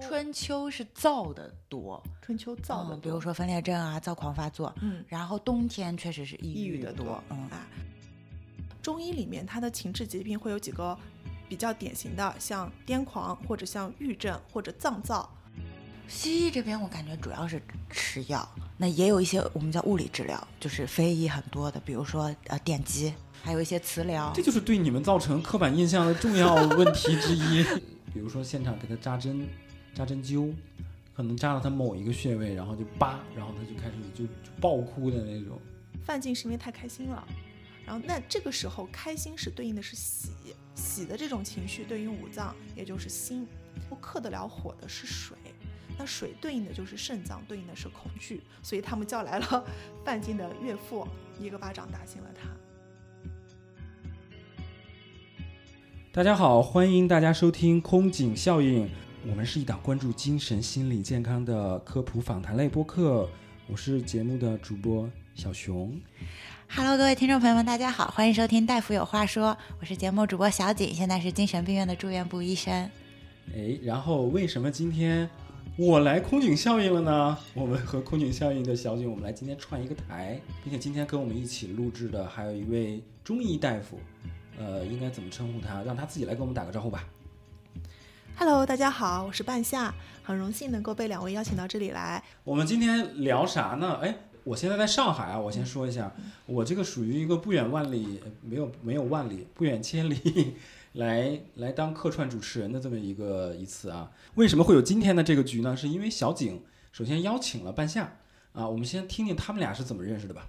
春秋是燥的多，春秋燥的多，比如说分裂症啊、躁狂发作，嗯，然后冬天确实是抑郁的多，嗯啊。中医里面它的情志疾病会有几个比较典型的，像癫狂或者像郁症或者脏躁。西医这边我感觉主要是吃药，那也有一些我们叫物理治疗，就是非医很多的，比如说呃电击，还有一些磁疗。这就是对你们造成刻板印象的重要问题之一。比如说现场给他扎针，扎针灸，可能扎到他某一个穴位，然后就叭，然后他就开始就就爆哭的那种。范进是因为太开心了，然后那这个时候开心是对应的是喜，喜的这种情绪对应五脏，也就是心。不克得了火的是水，那水对应的就是肾脏，对应的是恐惧，所以他们叫来了范进的岳父，一个巴掌打醒了他。大家好，欢迎大家收听空警效应，我们是一档关注精神心理健康的科普访谈类播客，我是节目的主播小熊。Hello，各位听众朋友们，大家好，欢迎收听大夫有话说，我是节目主播小景，现在是精神病院的住院部医生。哎，然后为什么今天我来空警效应了呢？我们和空警效应的小景，我们来今天串一个台，并且今天跟我们一起录制的还有一位中医大夫。呃，应该怎么称呼他？让他自己来跟我们打个招呼吧。Hello，大家好，我是半夏，很荣幸能够被两位邀请到这里来。我们今天聊啥呢？哎，我现在在上海啊，我先说一下，我这个属于一个不远万里，没有没有万里，不远千里 来来当客串主持人的这么一个一次啊。为什么会有今天的这个局呢？是因为小景首先邀请了半夏啊，我们先听听他们俩是怎么认识的吧。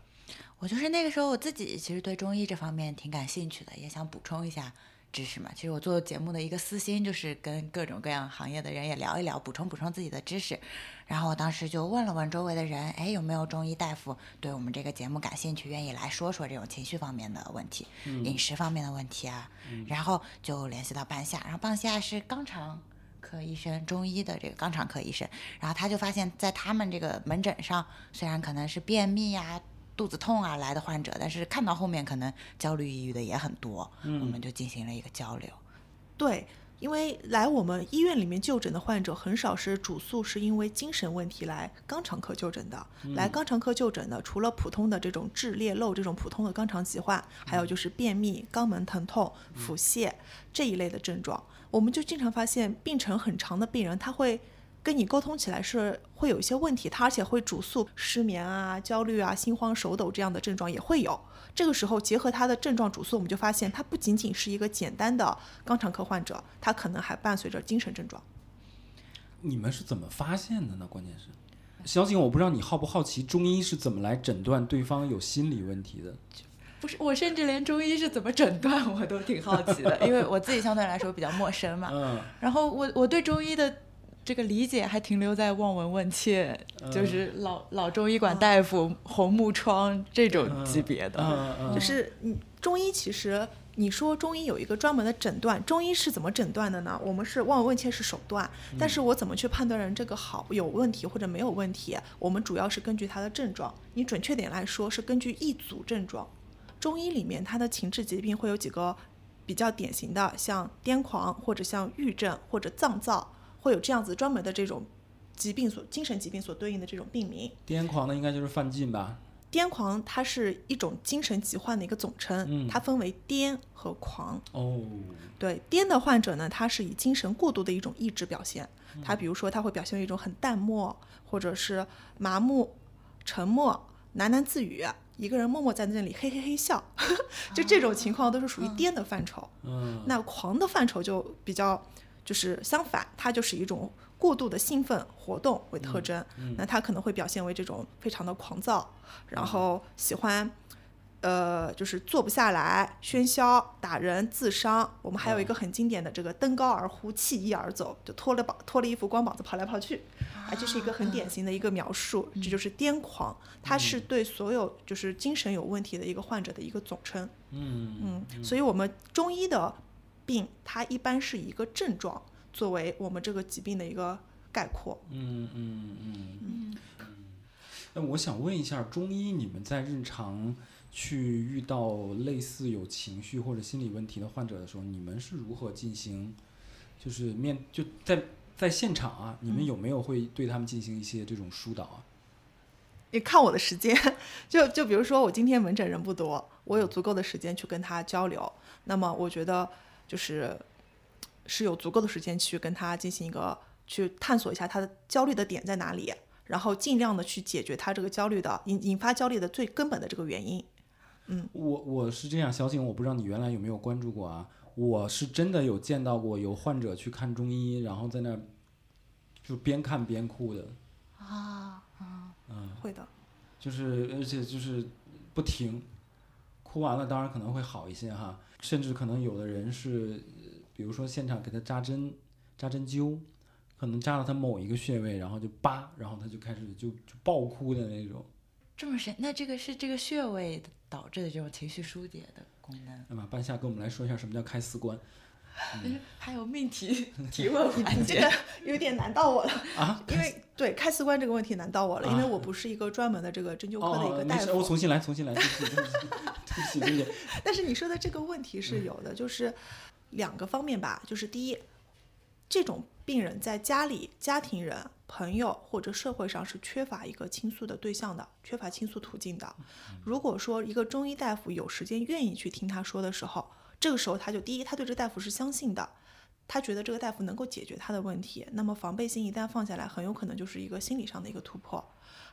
我就是那个时候我自己其实对中医这方面挺感兴趣的，也想补充一下知识嘛。其实我做节目的一个私心就是跟各种各样行业的人也聊一聊，补充补充自己的知识。然后我当时就问了问周围的人，哎，有没有中医大夫对我们这个节目感兴趣，愿意来说说这种情绪方面的问题、饮食方面的问题啊？然后就联系到半夏，然后半夏是肛肠科医生，中医的这个肛肠科医生。然后他就发现，在他们这个门诊上，虽然可能是便秘呀。肚子痛啊来的患者，但是看到后面可能焦虑抑郁的也很多，我们就进行了一个交流。对，因为来我们医院里面就诊的患者很少是主诉是因为精神问题来肛肠科就诊的，来肛肠科就诊的除了普通的这种痔裂漏这种普通的肛肠疾患，还有就是便秘、肛门疼痛、腹泻这一类的症状，我们就经常发现病程很长的病人他会。跟你沟通起来是会有一些问题，他而且会主诉失眠啊、焦虑啊、心慌手抖这样的症状也会有。这个时候结合他的症状主诉，我们就发现他不仅仅是一个简单的肛肠科患者，他可能还伴随着精神症状。你们是怎么发现的呢？关键是，小景，我不知道你好不好奇中医是怎么来诊断对方有心理问题的？不是，我甚至连中医是怎么诊断我都挺好奇的，因为我自己相对来说比较陌生嘛。嗯。然后我我对中医的。这个理解还停留在望闻问切，就是老老中医馆大夫红木窗这种级别的。就是你中医其实你说中医有一个专门的诊断，中医是怎么诊断的呢？我们是望闻问切是手段，但是我怎么去判断人这个好有问题或者没有问题？我们主要是根据他的症状。你准确点来说是根据一组症状。中医里面它的情志疾病会有几个比较典型的，像癫狂或者像郁症或者脏躁。会有这样子专门的这种疾病所精神疾病所对应的这种病名。癫狂的应该就是犯禁吧？癫狂它是一种精神疾患的一个总称，它分为癫和狂。哦，对，癫的患者呢，他是以精神过度的一种抑制表现。他比如说他会表现为一种很淡漠，或者是麻木、沉默、喃喃自语，一个人默默在那里嘿嘿嘿笑，就这种情况都是属于癫的范畴。嗯，那狂的范畴就比较。就是相反，它就是一种过度的兴奋活动为特征。那它可能会表现为这种非常的狂躁，然后喜欢，呃，就是坐不下来、喧嚣、打人、自伤。我们还有一个很经典的这个登高而呼、弃衣而走，就脱了膀脱了衣服光膀子跑来跑去，啊，这是一个很典型的一个描述。这就是癫狂，它是对所有就是精神有问题的一个患者的一个总称。嗯嗯，所以我们中医的。病它一般是一个症状作为我们这个疾病的一个概括。嗯嗯嗯嗯。那我想问一下，中医你们在日常去遇到类似有情绪或者心理问题的患者的时候，你们是如何进行？就是面就在在现场啊，你们有没有会对他们进行一些这种疏导啊？你看我的时间，就就比如说我今天门诊人不多，我有足够的时间去跟他交流，那么我觉得就是是有足够的时间去跟他进行一个去探索一下他的焦虑的点在哪里，然后尽量的去解决他这个焦虑的引引发焦虑的最根本的这个原因。嗯我我是这样，小景，我不知道你原来有没有关注过啊？我是真的有见到过有患者去看中医，然后在那儿就边看边哭的，啊，嗯，会的，就是而且就是不停，哭完了当然可能会好一些哈，甚至可能有的人是，呃比如说现场给他扎针扎针灸，可能扎到他某一个穴位，然后就叭，然后他就开始就就爆哭的那种。这么神，那这个是这个穴位导致的这种情绪疏解的功能。那么半夏跟我们来说一下什么叫开四关嗯还有命题 提问环你这个有点难到我了，啊？因为对开四关这个问题难到我了，因为我不是一个专门的这个针灸科的一哦，个大没事，我夫。重新来，重新来，对不起，对不起，对不起，对不起。但是你说的这个问题是有的，就是两个方面吧，就是第一，这种病人在家里、家庭人、朋友或者社会上是缺乏一个倾诉的对象的，缺乏倾诉途径的。如果说一个中医大夫有时间愿意去听他说的时候，这个时候他就第一，他对这个大夫是相信的。他觉得这个大夫能够解决他的问题，那么防备心一旦放下来，很有可能就是一个心理上的一个突破。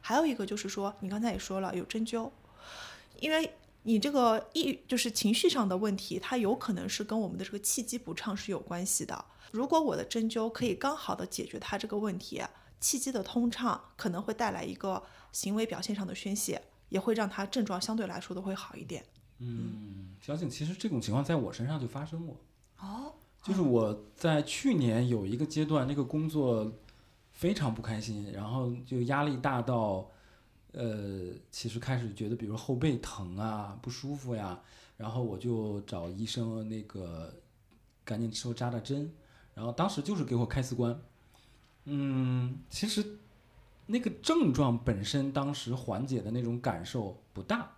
还有一个就是说，你刚才也说了有针灸，因为你这个抑就是情绪上的问题，它有可能是跟我们的这个气机不畅是有关系的。如果我的针灸可以刚好的解决他这个问题，气机的通畅可能会带来一个行为表现上的宣泄，也会让他症状相对来说都会好一点。嗯，小景，其实这种情况在我身上就发生过。哦，就是我在去年有一个阶段，那个工作非常不开心，然后就压力大到，呃，其实开始觉得，比如后背疼啊、不舒服呀，然后我就找医生那个赶紧说扎扎针，然后当时就是给我开四关，嗯，其实那个症状本身当时缓解的那种感受不大，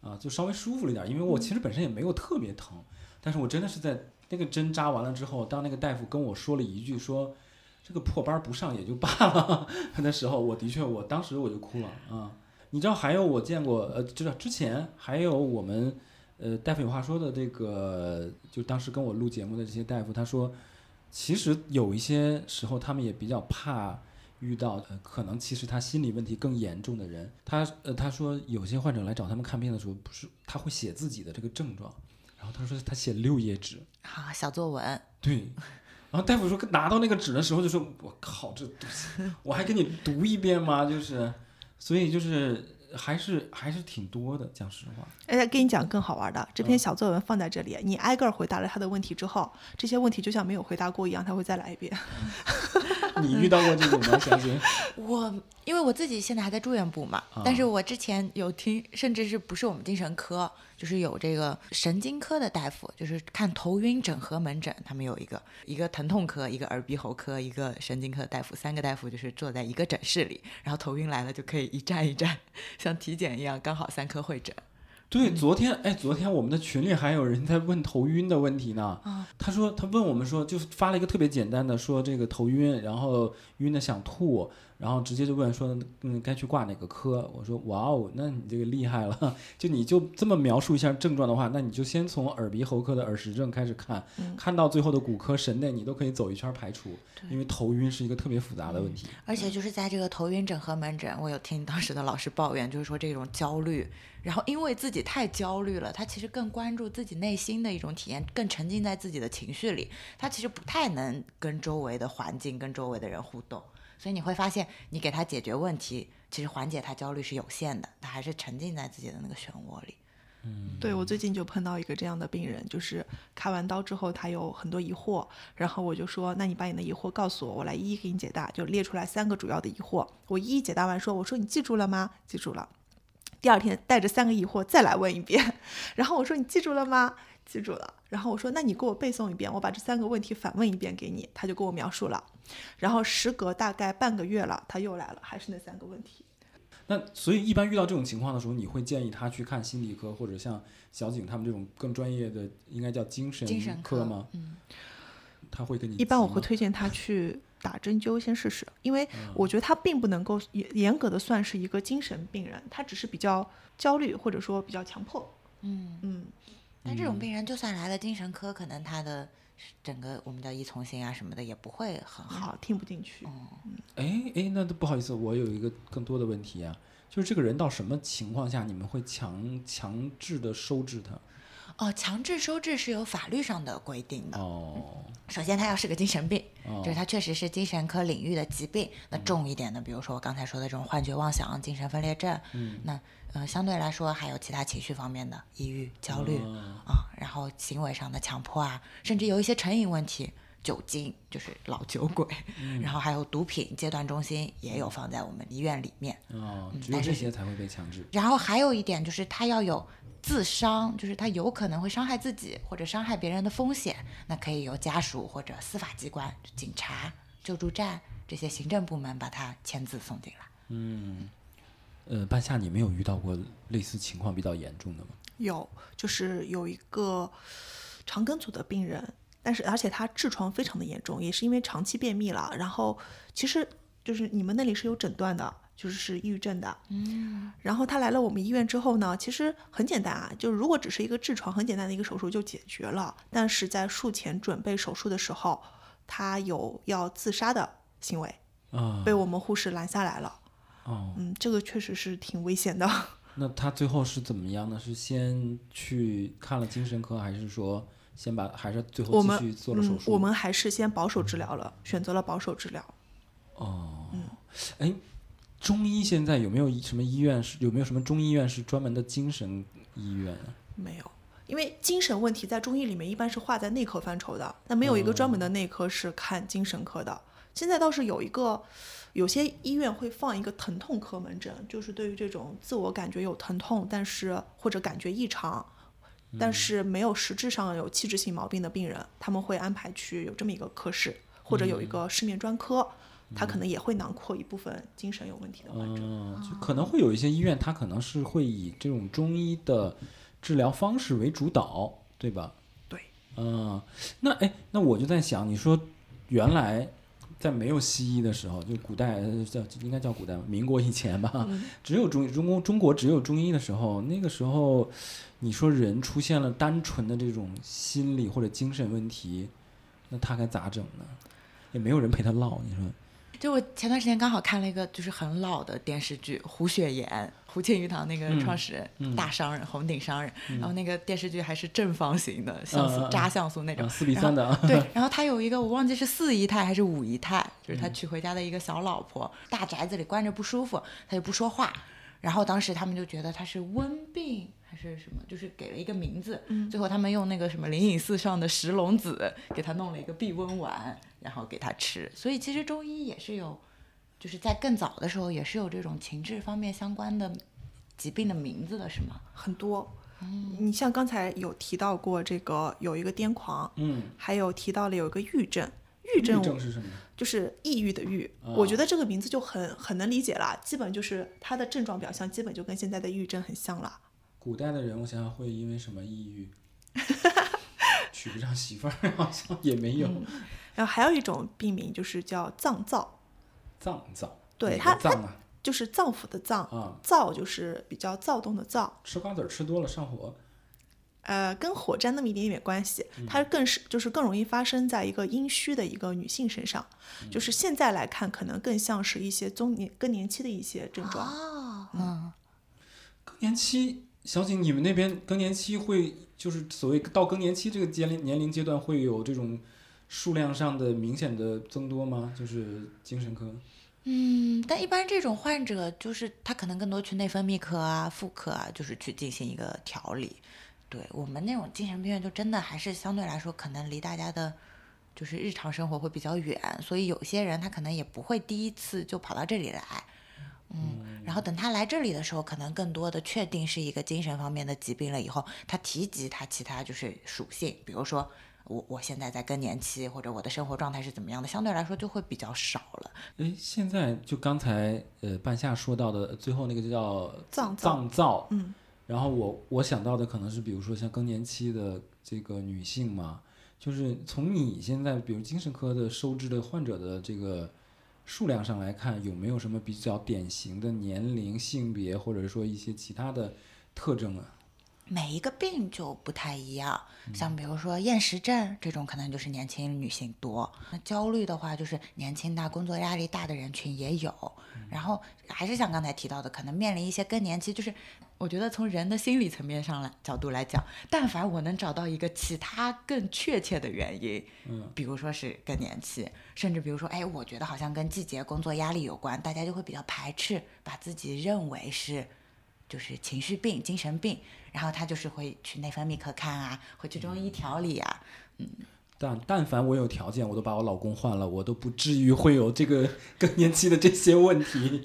啊，就稍微舒服了一点，因为我其实本身也没有特别疼，但是我真的是在那个针扎完了之后，当那个大夫跟我说了一句说这个破班不上也就罢了 的时候，我的确我当时我就哭了啊。你知道还有我见过呃，知道之前还有我们呃大夫有话说的这个，就当时跟我录节目的这些大夫，他说其实有一些时候他们也比较怕。遇到呃，可能其实他心理问题更严重的人，他呃他说有些患者来找他们看病的时候，不是他会写自己的这个症状，然后他说他写六页纸，好，小作文，对，然后大夫说拿到那个纸的时候就说，我靠，这我还给你读一遍吗？就是，所以就是还是还是挺多的，讲实话。哎，跟你讲更好玩的，这篇小作文放在这里，你挨个回答了他的问题之后，这些问题就像没有回答过一样，他会再来一遍。你遇到过这种吗？小姐？我因为我自己现在还在住院部嘛，但是我之前有听，甚至是不是我们精神科，就是有这个神经科的大夫，就是看头晕整合门诊，他们有一个一个疼痛科，一个耳鼻喉科，一个神经科的大夫，三个大夫就是坐在一个诊室里，然后头晕来了就可以一站一站，像体检一样，刚好三科会诊。对，昨天哎，昨天我们的群里还有人在问头晕的问题呢。他说他问我们说，就发了一个特别简单的，说这个头晕，然后晕的想吐，然后直接就问说，嗯，该去挂哪个科？我说哇哦，那你这个厉害了，就你就这么描述一下症状的话，那你就先从耳鼻喉科的耳石症开始看，看到最后的骨科、神内，你都可以走一圈排除，因为头晕是一个特别复杂的问题。而且就是在这个头晕整合门诊，我有听当时的老师抱怨，就是说这种焦虑，然后因为自己太焦虑了，他其实更关注自己内心的一种体验，更沉浸在自己的情绪里，他其实不太能跟周围的环境、跟周围的人互动，所以你会发现，你给他解决问题，其实缓解他焦虑是有限的，他还是沉浸在自己的那个漩涡里。嗯对我最近就碰到一个这样的病人，就是开完刀之后他有很多疑惑，然后我就说，那你把你的疑惑告诉我，我来一一给你解答，就列出来三个主要的疑惑，我一一解答完说，我说你记住了吗？记住了。第二天带着三个疑惑再来问一遍，然后我说你记住了吗？记住了。然后我说那你给我背诵一遍，我把这三个问题反问一遍给你，他就给我描述了。然后时隔大概半个月了，他又来了，还是那三个问题。那所以一般遇到这种情况的时候，你会建议他去看心理科，或者像小景他们这种更专业的，应该叫精神精神科科吗？嗯，他会跟你一般我会推荐他去打针灸先试试，因为我觉得他并不能够严严格的算是一个精神病人，他只是比较焦虑或者说比较强迫。嗯，嗯，但这种病人就算来了精神科，可能他的整个我们叫依从性啊什么的也不会很好。好，听不进去。嗯哎哎，那不好意思，我有一个更多的问题啊，就是这个人到什么情况下你们会强强制的收治他？哦，强制收治是有法律上的规定的。哦，首先，他要是个精神病，哦就是他确实是精神科领域的疾病。那重一点的，比如说我刚才说的这种幻觉妄想、精神分裂症，嗯那呃相对来说还有其他情绪方面的抑郁、焦虑哦啊，然后行为上的强迫啊，甚至有一些成瘾问题，酒精就是老酒鬼，嗯 然后还有毒品戒断中心也有放在我们医院里面。哦，只有这些才会被强制。然后还有一点就是他要有自伤，就是他有可能会伤害自己或者伤害别人的风险，那可以由家属或者司法机关、警察、救助站这些行政部门把他签字送进来。嗯，呃，半夏，你没有遇到过类似情况比较严重的吗？有，就是有一个肠梗阻的病人，但是而且他痔疮非常的严重，也是因为长期便秘了。然后其实就是你们那里是有诊断的，就是是抑郁症的。嗯，然后他来了我们医院之后呢，其实很简单啊，就是如果只是一个痔疮，很简单的一个手术就解决了。但是在术前准备手术的时候，他有要自杀的行为，啊，被我们护士拦下来了。哦，嗯，这个确实是挺危险的。那他最后是怎么样呢？是先去看了精神科，还是说先把，还是最后继续做了手嗯，术？我们还是先保守治疗了，选择了保守治疗。哦，哎，中医现在有没有什么医院是有没有什么中医院是专门的精神医院啊？没有，因为精神问题在中医里面一般是划在内科范畴的，那没有一个专门的内科是看精神科的。现在倒是有一个，有些医院会放一个疼痛科门诊，就是对于这种自我感觉有疼痛，但是或者感觉异常，但是没有实质上有器质性毛病的病人，他们会安排去有这么一个科室，或者有一个失眠专科，他可能也会囊括一部分精神有问题的患者。嗯，就可能会有一些医院，他可能是会以这种中医的治疗方式为主导，对吧？对，嗯，那哎，那我就在想，你说原来在没有西医的时候，就古代呃叫应该叫古代吧，民国以前吧，嗯 只有中中国中国只有中医的时候，那个时候，你说人出现了单纯的这种心理或者精神问题，那他该咋整呢？也没有人陪他唠，你说。就我前段时间刚好看了一个就是很老的电视剧《胡雪岩》，胡庆余堂那个嗯创始人、嗯大商人、红顶商人，然后那个电视剧还是正方形的像素、嗯嗯嗯扎像素那种，啊，四比然后三的啊，对，然后他有一个我忘记是四姨太还是五姨太，就是嗯他娶回家的一个小老婆，大宅子里关着不舒服，他就不说话。然后当时他们就觉得他是温病还是什么，就是给了一个名字。嗯最后他们用那个什么灵隐寺上的石龙子给他弄了一个避瘟丸，然后给他吃。所以其实中医也是有，就是在更早的时候也是有这种情志方面相关的疾病的名字的，是吗？很多。你像刚才有提到过这个有一个癫狂，嗯，还有提到了有一个郁症，郁郁症症是什么？就是抑郁的郁，我觉得这个名字就很很能理解了，基本就是它的症状表象基本就跟现在的抑郁症很像了。古代的人，我想想会因为什么抑郁？娶不上媳妇儿，好像也没有。然后还有一种病名就是叫脏燥，脏脏，对它脏啊？就是脏腑的脏，啊，躁就是比较躁动的躁，吃瓜子儿吃多了上火。呃，跟火沾那么一点点关系，它更是就是更容易发生在一个阴虚的一个女性身上，就是现在来看，可能更像是一些中年更年期的一些症状。啊，嗯，更年期，小景，你们那边更年期会就是所谓到更年期这个年龄年龄阶段会有这种数量上的明显的增多吗？就是精神科。嗯，但一般这种患者就是他可能更多去内分泌科啊、妇科啊，就是去进行一个调理。对我们那种精神病院，就真的还是相对来说可能离大家的，就是日常生活会比较远，所以有些人他可能也不会第一次就跑到这里来。嗯，然后等他来这里的时候，可能更多的确定是一个精神方面的疾病了以后，他提及他其他就是属性，比如说我我现在在更年期，或者我的生活状态是怎么样的，相对来说就会比较少了。哎，现在就刚才呃半夏说到的最后那个就叫脏躁脏躁，嗯，然后我我想到的可能是比如说像更年期的这个女性嘛，就是从你现在比如精神科的收治的患者的这个数量上来看，有没有什么比较典型的年龄、性别，或者说一些其他的特征啊？每一个病就不太一样，像比如说厌食症这种，可能就是年轻女性多；那焦虑的话，就是年轻大、工作压力大的人群也有。然后还是像刚才提到的，可能面临一些更年期，就是我觉得从人的心理层面上来角度来讲，但凡我能找到一个其他更确切的原因，嗯，比如说是更年期，甚至比如说，哎，我觉得好像跟季节、工作压力有关，大家就会比较排斥，把自己认为是就是情绪病、精神病。然后他就是会去内分泌科看啊，会去中医调理啊，嗯。但但凡我有条件，我都把我老公换了，我都不至于会有这个 更年期的这些问题。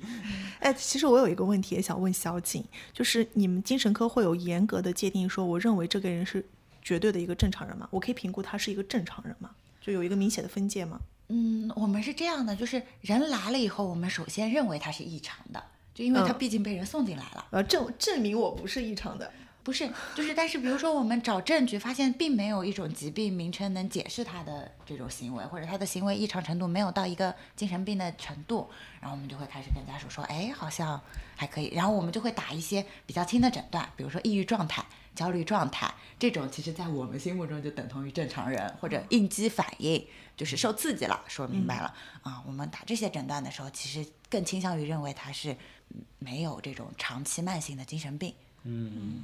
哎，其实我有一个问题也想问小景，就是你们精神科会有严格的界定，说我认为这个人是绝对的一个正常人吗？我可以评估他是一个正常人吗？就有一个明显的分界吗？嗯，我们是这样的，就是人来了以后，我们首先认为他是异常的，就因为他毕竟被人送进来了，呃，证证明我不是异常的。不是，就是，但是，比如说，我们找证据发现，并没有一种疾病名称能解释他的这种行为，或者他的行为异常程度没有到一个精神病的程度，然后我们就会开始跟家属说，哎，好像还可以，然后我们就会打一些比较轻的诊断，比如说抑郁状态、焦虑状态这种，其实在我们心目中就等同于正常人，或者应激反应，就是受刺激了，说明白了啊。我们打这些诊断的时候，其实更倾向于认为他是没有这种长期慢性的精神病，嗯。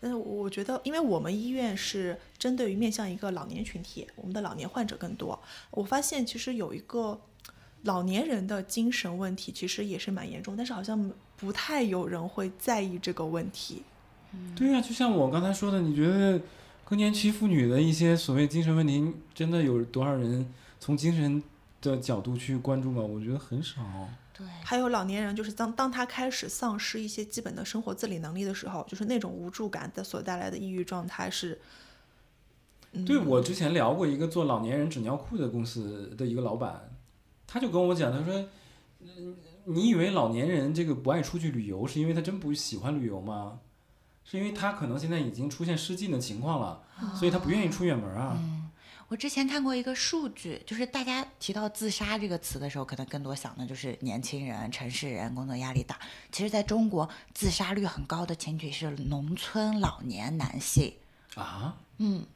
但是我觉得，因为我们医院是针对于面向一个老年群体，我们的老年患者更多。我发现其实有一个老年人的精神问题，其实也是蛮严重，但是好像不太有人会在意这个问题。对呀，就像我刚才说的，你觉得更年期妇女的一些所谓精神问题，真的有多少人从精神的角度去关注吗？我觉得很少。对，还有老年人，就是当当他开始丧失一些基本的生活自理能力的时候，就是那种无助感的所带来的抑郁状态是。对，我之前聊过一个做老年人纸尿裤的公司的一个老板，他就跟我讲，他说：“你以为老年人这个不爱出去旅游，是因为他真不喜欢旅游吗？是因为他可能现在已经出现失禁的情况了，所以他不愿意出远门啊。”我之前看过一个数据，就是大家提到自杀这个词的时候，可能更多想的就是年轻人、城市人，工作压力大。其实，在中国，自杀率很高的群体是农村老年男性啊。嗯，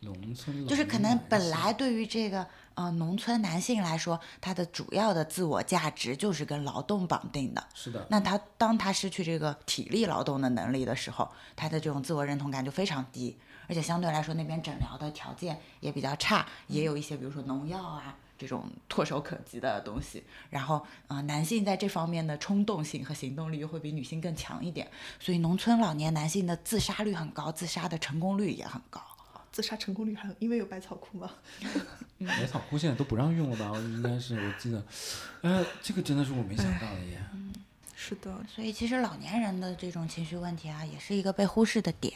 农村就是可能本来对于这个呃农村男性来说，他的主要的自我价值就是跟劳动绑定的。是的。那他当他失去这个体力劳动的能力的时候，他的这种自我认同感就非常低。而且相对来说，那边诊疗的条件也比较差，也有一些比如说农药啊这种唾手可及的东西。然后，呃，男性在这方面的冲动性和行动力又会比女性更强一点，所以农村老年男性的自杀率很高，自杀的成功率也很高。自杀成功率还因为有百草枯吗？百草枯现在都不让用了吧？应该是我记得，哎，这个真的是我没想到的耶。嗯，是的。所以其实老年人的这种情绪问题啊，也是一个被忽视的点。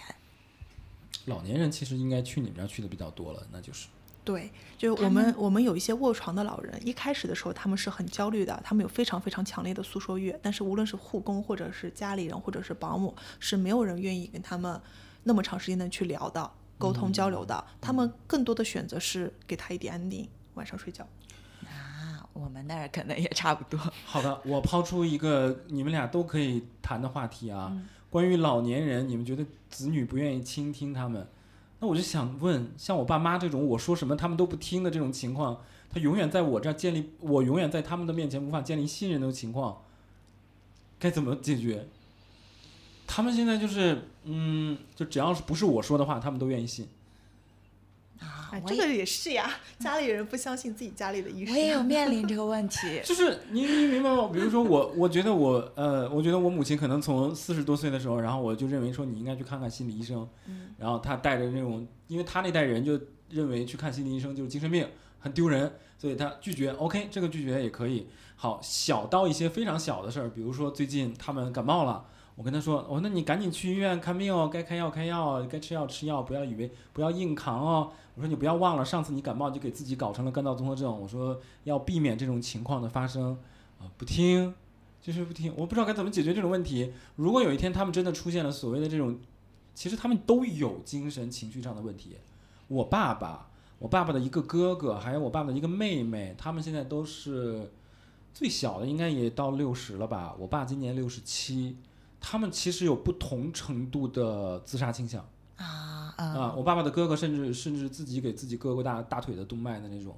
老年人其实应该去你们这儿去的比较多了，那就是。对，就我们我们有一些卧床的老人，一开始的时候他们是很焦虑的，他们有非常非常强烈的诉说欲，但是无论是护工或者是家里人或者是保姆，是没有人愿意跟他们那么长时间的去聊的、沟通交流的，他们更多的选择是给他一点安定，晚上睡觉。啊，我们那儿可能也差不多。好的，我抛出一个你们俩都可以谈的话题啊。关于老年人，你们觉得子女不愿意倾听他们，那我就想问，像我爸妈这种，我说什么他们都不听的这种情况，他永远在我这儿建立，我永远在他们的面前无法建立信任的情况，该怎么解决？他们现在就是，嗯，就只要是不是我说的话，他们都愿意信。哎，这个也是呀，家里人不相信自己家里的医生。我也有面临这个问题。就是你你明白吗？比如说我，我觉得我呃，我觉得我母亲可能从四十多岁的时候，然后我就认为说你应该去看看心理医生。嗯。然后她带着那种，因为她那代人就认为去看心理医生就是精神病，很丢人，所以她拒绝。OK，这个拒绝也可以。好，小到一些非常小的事儿，比如说最近他们感冒了。我跟他说，我说那你赶紧去医院看病哦，该开药开药，该吃药吃药，不要以为不要硬扛哦。我说你不要忘了，上次你感冒就给自己搞成了干燥综合症。我说要避免这种情况的发生，啊不听，就是不听。我不知道该怎么解决这种问题。如果有一天他们真的出现了所谓的这种，其实他们都有精神情绪上的问题，我爸爸、我爸爸的一个哥哥，还有我爸爸的一个妹妹，他们现在都是最小的，应该也到六十了吧？我爸今年六十七，他们其实有不同程度的自杀倾向啊，嗯，啊。我爸爸的哥哥甚至甚至自己给自己割过大大腿的动脉的那种。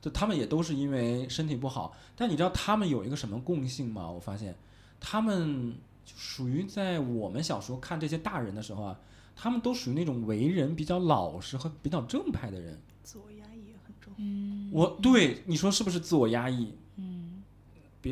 就他们也都是因为身体不好，但你知道他们有一个什么共性吗？我发现，他们就属于在我们小时候看这些大人的时候啊，他们都属于那种为人比较老实和比较正派的人。自我压抑也很重。嗯，我对你说是不是自我压抑？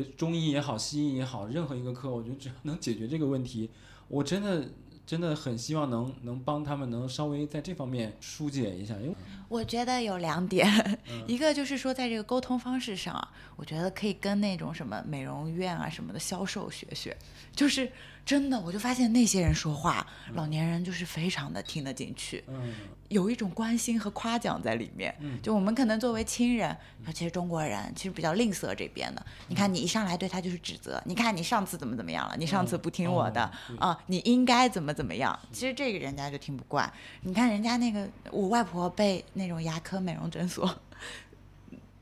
中医也好，西医也好，任何一个科，我觉得只要能解决这个问题，我真的真的很希望能能帮他们能稍微在这方面疏解一下，因为我觉得有两点，一个就是说在这个沟通方式上啊，我觉得可以跟那种什么美容院啊什么的销售学学，就是真的，我就发现那些人说话，老年人就是非常的听得进去，嗯有一种关心和夸奖在里面。嗯就我们可能作为亲人，尤其是中国人，其实比较吝啬这边的。你看，你一上来对他就是指责，你看你上次怎么怎么样了，你上次不听我的哦啊、你应该怎么怎么样。其实这个人家就听不惯。你看人家那个，我外婆被那种牙科美容诊所。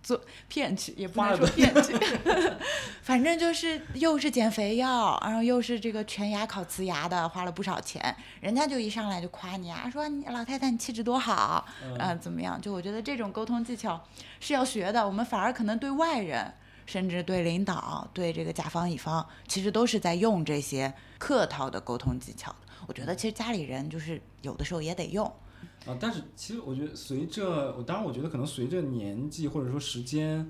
做骗去也不能说骗去，反正就是又是减肥药，然后又是这个全牙烤瓷牙的，花了不少钱。人家就一上来就夸你啊，说你老太太你气质多好，嗯啊，怎么样？就我觉得这种沟通技巧是要学的。我们反而可能对外人，甚至对领导、对这个甲方乙方，其实都是在用这些客套的沟通技巧的。我觉得其实家里人就是有的时候也得用。啊，但是其实我觉得随着，我当然我觉得可能随着年纪或者说时间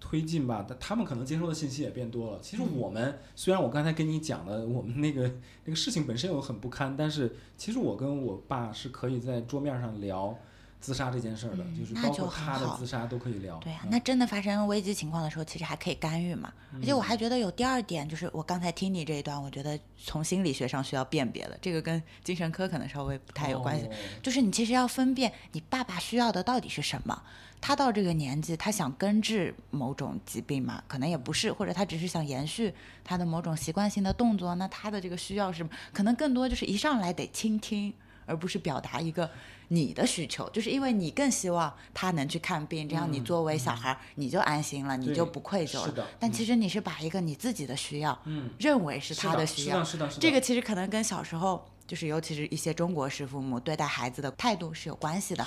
推进吧，他他们可能接收的信息也变多了。其实我们虽然我刚才跟你讲的，我们那个那个事情本身有很不堪，但是其实我跟我爸是可以在桌面上聊自杀这件事儿的，嗯就是包括他的自杀都可以聊。对呀、啊嗯那真的发生危机情况的时候，其实还可以干预嘛。而且我还觉得有第二点，就是我刚才听你这一段，我觉得从心理学上需要辨别的，这个跟精神科可能稍微不太有关系。哦就是你其实要分辨你爸爸需要的到底是什么。他到这个年纪，他想根治某种疾病嘛？可能也不是，或者他只是想延续他的某种习惯性的动作。那他的这个需要是什么？可能更多就是一上来得倾听，而不是表达一个你的需求。就是因为你更希望他能去看病，这样你嗯作为小孩儿你就安心了，你就不愧疚了。是的，但其实你是把一个你自己的需要嗯，认为是是他的需要是的，，是的，是的。这个其实可能跟小时候，就是尤其是一些中国式父母对待孩子的态度是有关系的。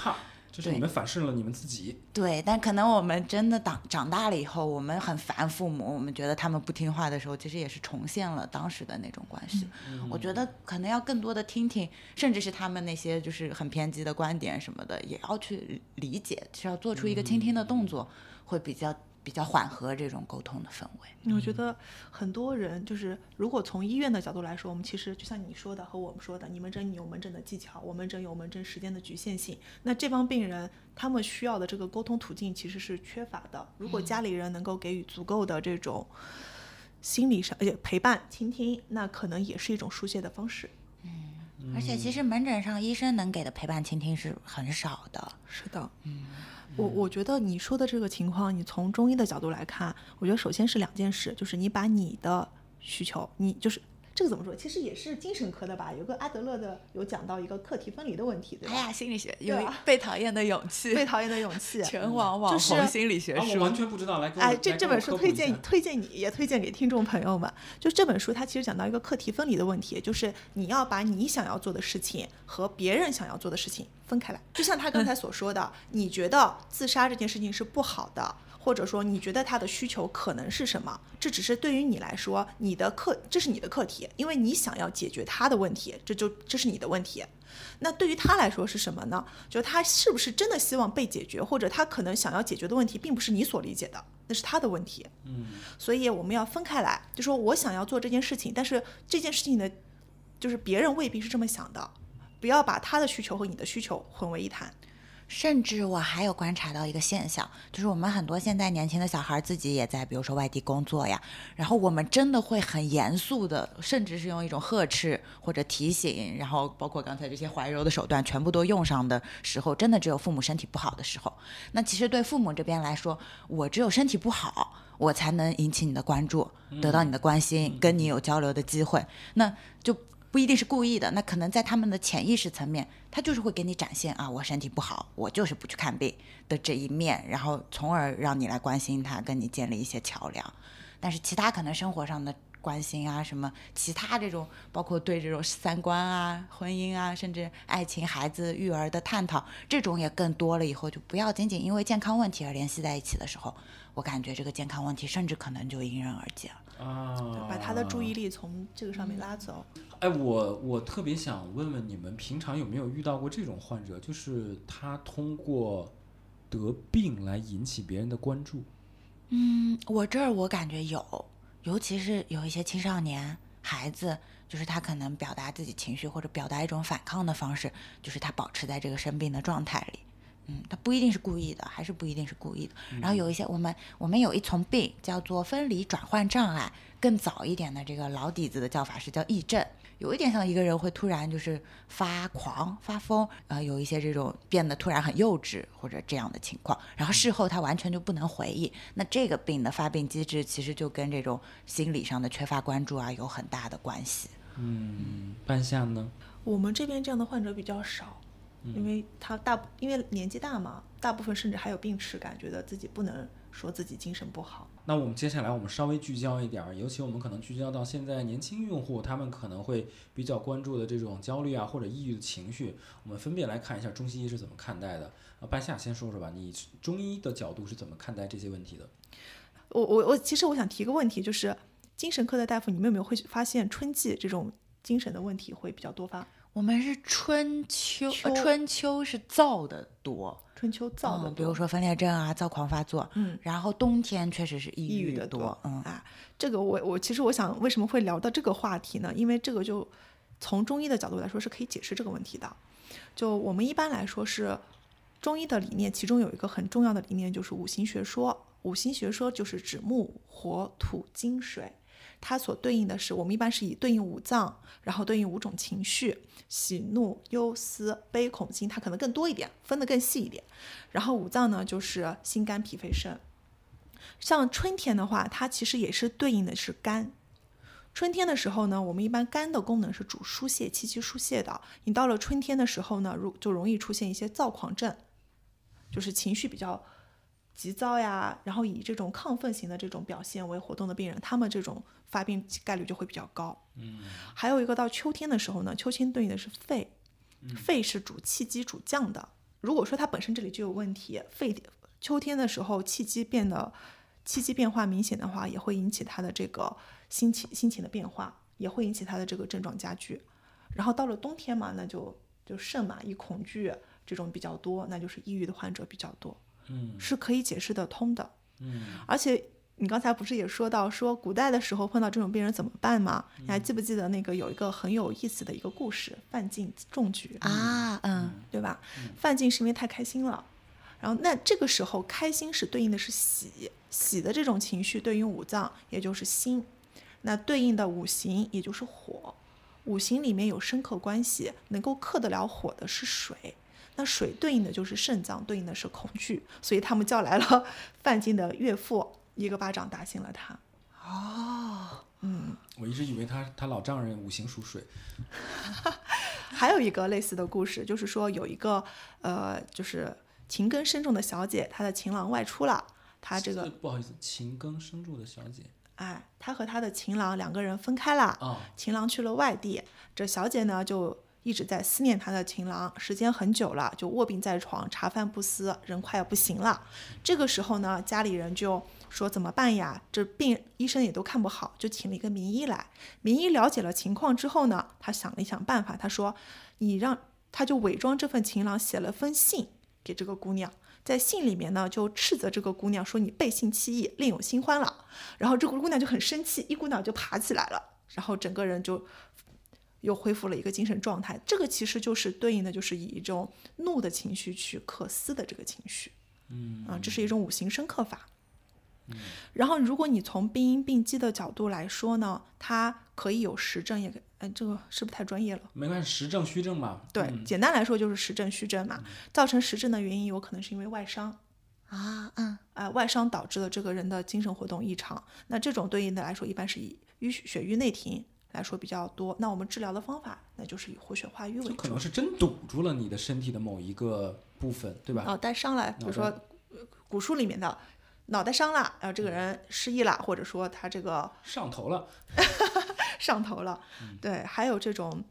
哈，就是你们反噬了你们自己。对，但可能我们真的长长大了以后，我们很烦父母，我们觉得他们不听话的时候，其实也是重现了当时的那种关系。嗯我觉得可能要更多的听听，甚至是他们那些就是很偏激的观点什么的，也要去理解，是要做出一个倾听的动作，会比较比较缓和这种沟通的氛围。我觉得很多人就是，如果从医院的角度来说，我们其实就像你说的和我们说的，你门诊有门诊的技巧，我门诊有门诊时间的局限性。那这帮病人他们需要的这个沟通途径其实是缺乏的。如果家里人能够给予足够的这种心理上而且陪伴、倾听，那可能也是一种疏泄的方式。嗯而且其实门诊上医生能给的陪伴倾听是很少的。是的，嗯，我我觉得你说的这个情况，你从中医的角度来看，我觉得首先是两件事，就是你把你的需求，你就是这个怎么说？其实也是精神科的吧，有个阿德勒的有讲到一个课题分离的问题，对吧？哎呀，心理学有被讨厌的勇气，被讨厌的勇气。全网网就是红心理学啊，我书。完全不知道，来哎，这这本书推荐推荐你，也推荐给听众朋友们。就这本书，它其实讲到一个课题分离的问题，就是你要把你想要做的事情和别人想要做的事情分开来。就像他刚才所说的，你觉得自杀这件事情是不好的，或者说你觉得他的需求可能是什么，这只是对于你来说，你的课这是你的课题，因为你想要解决他的问题，这就这是你的问题。那对于他来说是什么呢？就他是不是真的希望被解决，或者他可能想要解决的问题，并不是你所理解的，那是他的问题。嗯，所以我们要分开来，就说我想要做这件事情，但是这件事情的，就是别人未必是这么想的，不要把他的需求和你的需求混为一谈。甚至我还有观察到一个现象，就是我们很多现在年轻的小孩自己也在，比如说外地工作呀，然后我们真的会很严肃的，甚至是用一种呵斥或者提醒，然后包括刚才这些怀柔的手段全部都用上的时候，真的只有父母身体不好的时候。那其实对父母这边来说，我只有身体不好，我才能引起你的关注，得到你的关心，跟你有交流的机会。那就。不一定是故意的，那可能在他们的潜意识层面，他就是会给你展现啊，我身体不好，我就是不去看病的这一面，然后从而让你来关心他，跟你建立一些桥梁。但是其他可能生活上的关心啊，什么其他这种，包括对这种三观啊、婚姻啊，甚至爱情、孩子、育儿的探讨，这种也更多了。以后就不要仅仅因为健康问题而联系在一起的时候，我感觉这个健康问题甚至可能就迎刃而解了。啊，把他的注意力从这个上面拉走。哎，我我特别想问问你们，平常有没有遇到过这种患者，就是他通过得病来引起别人的关注？嗯，我这儿我感觉有，尤其是有一些青少年孩子，就是他可能表达自己情绪或者表达一种反抗的方式，就是他保持在这个生病的状态里。嗯，他不一定是故意的，还是不一定是故意的。然后有一些我们我们有一丛病叫做分离转换障碍，更早一点的这个老底子的叫法是叫癔症，有一点像一个人会突然就是发狂发疯，呃，有一些这种变得突然很幼稚或者这样的情况，然后事后他完全就不能回忆。那这个病的发病机制其实就跟这种心理上的缺乏关注啊有很大的关系。嗯，半夏呢？我们这边这样的患者比较少，因为他大因为年纪大嘛，大部分甚至还有病耻感，觉得自己不能说自己精神不好。那我们接下来我们稍微聚焦一点，尤其我们可能聚焦到现在年轻用户，他们可能会比较关注的这种焦虑啊或者抑郁的情绪，我们分别来看一下中西医是怎么看待的。啊，半夏先说说吧，你中医的角度是怎么看待这些问题的？我我我，其实我想提个问题，就是精神科的大夫，你们有没有会发现春季这种精神的问题会比较多发？我们是春秋，秋呃春秋是燥的多，春秋燥的嗯，比如说分裂症啊、躁狂发作，嗯，然后冬天确实是抑抑郁的多，嗯啊，这个我我其实我想为什么会聊到这个话题呢？因为这个就从中医的角度来说是可以解释这个问题的。就我们一般来说是中医的理念，其中有一个很重要的理念就是五行学说。五行学说就是指木、火、土、金、水，它所对应的是我们一般是以对应五脏，然后对应五种情绪，喜怒忧思悲恐惊，它可能更多一点，分得更细一点。然后五脏呢就是心肝脾肺肾。像春天的话，它其实也是对应的是肝。春天的时候呢，我们一般肝的功能是主疏泄、气机疏泄的。你到了春天的时候呢，如就容易出现一些躁狂症，就是情绪比较急躁呀，然后以这种亢奋型的这种表现为活动的病人，他们这种发病概率就会比较高。嗯，还有一个到秋天的时候呢，秋天对应的是肺，肺是主气机、主降的。如果说它本身这里就有问题，肺秋天的时候气机变得气机变化明显的话，也会引起他的这个心情心情的变化，也会引起他的这个症状加剧。然后到了冬天嘛，那就就肾嘛，以恐惧这种比较多，那就是抑郁的患者比较多，嗯是可以解释得通的。嗯而且你刚才不是也说到说古代的时候碰到这种病人怎么办吗？你还记不记得那个有一个很有意思的一个故事，范进中举，啊，嗯，对吧？范进是因为太开心了，然后那这个时候开心是对应的是喜，喜的这种情绪对应五脏，也就是心，那对应的五行也就是火，五行里面有生克关系，能够克得了火的是水。那水对应的就是肾脏，对应的是恐惧，所以他们叫来了 范进的岳父，一个巴掌打醒了他。哦，嗯，我一直以为他他老丈人五行属水。还有一个类似的故事，就是说有一个呃，就是情根深重的小姐，她的情郎外出了，她这个不好意思，情根深重的小姐哎，她和她的情郎两个人分开了，啊，情郎去了外地，这小姐呢就一直在思念他的情郎，时间很久了，就卧病在床，茶饭不思，人快要不行了。这个时候呢，家里人就说怎么办呀？这病医生也都看不好，就请了一个名医来。名医了解了情况之后呢，他想了一想办法，他说：“你让他就伪装这份情郎，写了封信给这个姑娘。”在信里面呢，就斥责这个姑娘说你背信弃义，另有新欢了。然后这个姑娘就很生气，一股脑就爬起来了，然后整个人就又恢复了一个精神状态。这个其实就是对应的就是以一种怒的情绪去克思的这个情绪，嗯啊，这是一种五行生克法。嗯然后，如果你从病因病机的角度来说呢，它可以有实证，也可哎，这个是不是太专业了？没关系，实证虚证嘛。对，嗯简单来说就是实证虚证嘛。造成实证的原因有可能是因为外伤，啊，嗯，啊、外伤导致了这个人的精神活动异常。那这种对应的来说，一般是以淤血瘀内停来说比较多。那我们治疗的方法，那就是以活血化瘀为主。就可能是真堵住了你的身体的某一个部分，对吧？脑袋伤了，比如说呃古书里面的脑袋伤了，然后这个嗯人失忆了，或者说他这个上头了。上头了，对，还有这种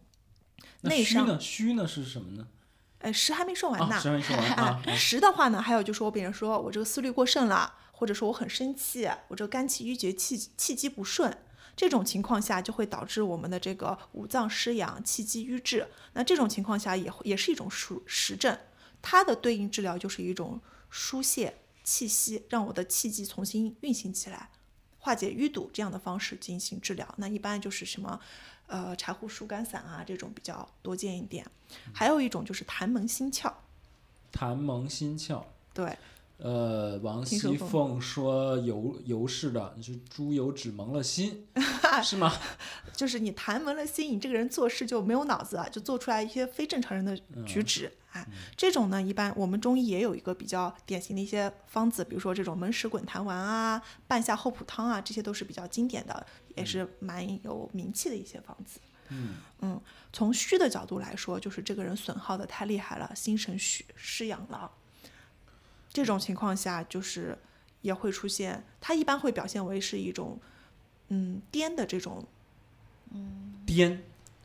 内伤，虚呢？虚呢是什么呢？哎，实还没说完呢。啊，实还没说完啊。啊实的话呢，还有就是我比如说我这个思虑过剩了，或者说我很生气，我这个肝气郁结，气气机不顺，这种情况下就会导致我们的这个五脏失养，气机瘀滞。那这种情况下也会也是一种实实症，它的对应治疗就是一种疏泄气息，让我的气机重新运行起来。化解淤堵这样的方式进行治疗，那一般就是什么，呃，柴胡疏肝散啊，这种比较多见一点。还有一种就是痰蒙心窍，痰蒙心窍。对，呃，王熙凤说油油是的，是猪油只蒙了心，是吗？就是你痰蒙了心，你这个人做事就没有脑子啊，就做出来一些非正常人的举止。啊，这种呢，一般我们中医也有一个比较典型的一些方子，比如说这种焖石滚痰丸啊、半夏厚朴汤啊，这些都是比较经典的，也是蛮有名气的一些方子。嗯从虚的角度来说，就是这个人损耗的太厉害了，心神虚失养了。这种情况下，就是也会出现，它一般会表现为是一种嗯癫的这种嗯癫，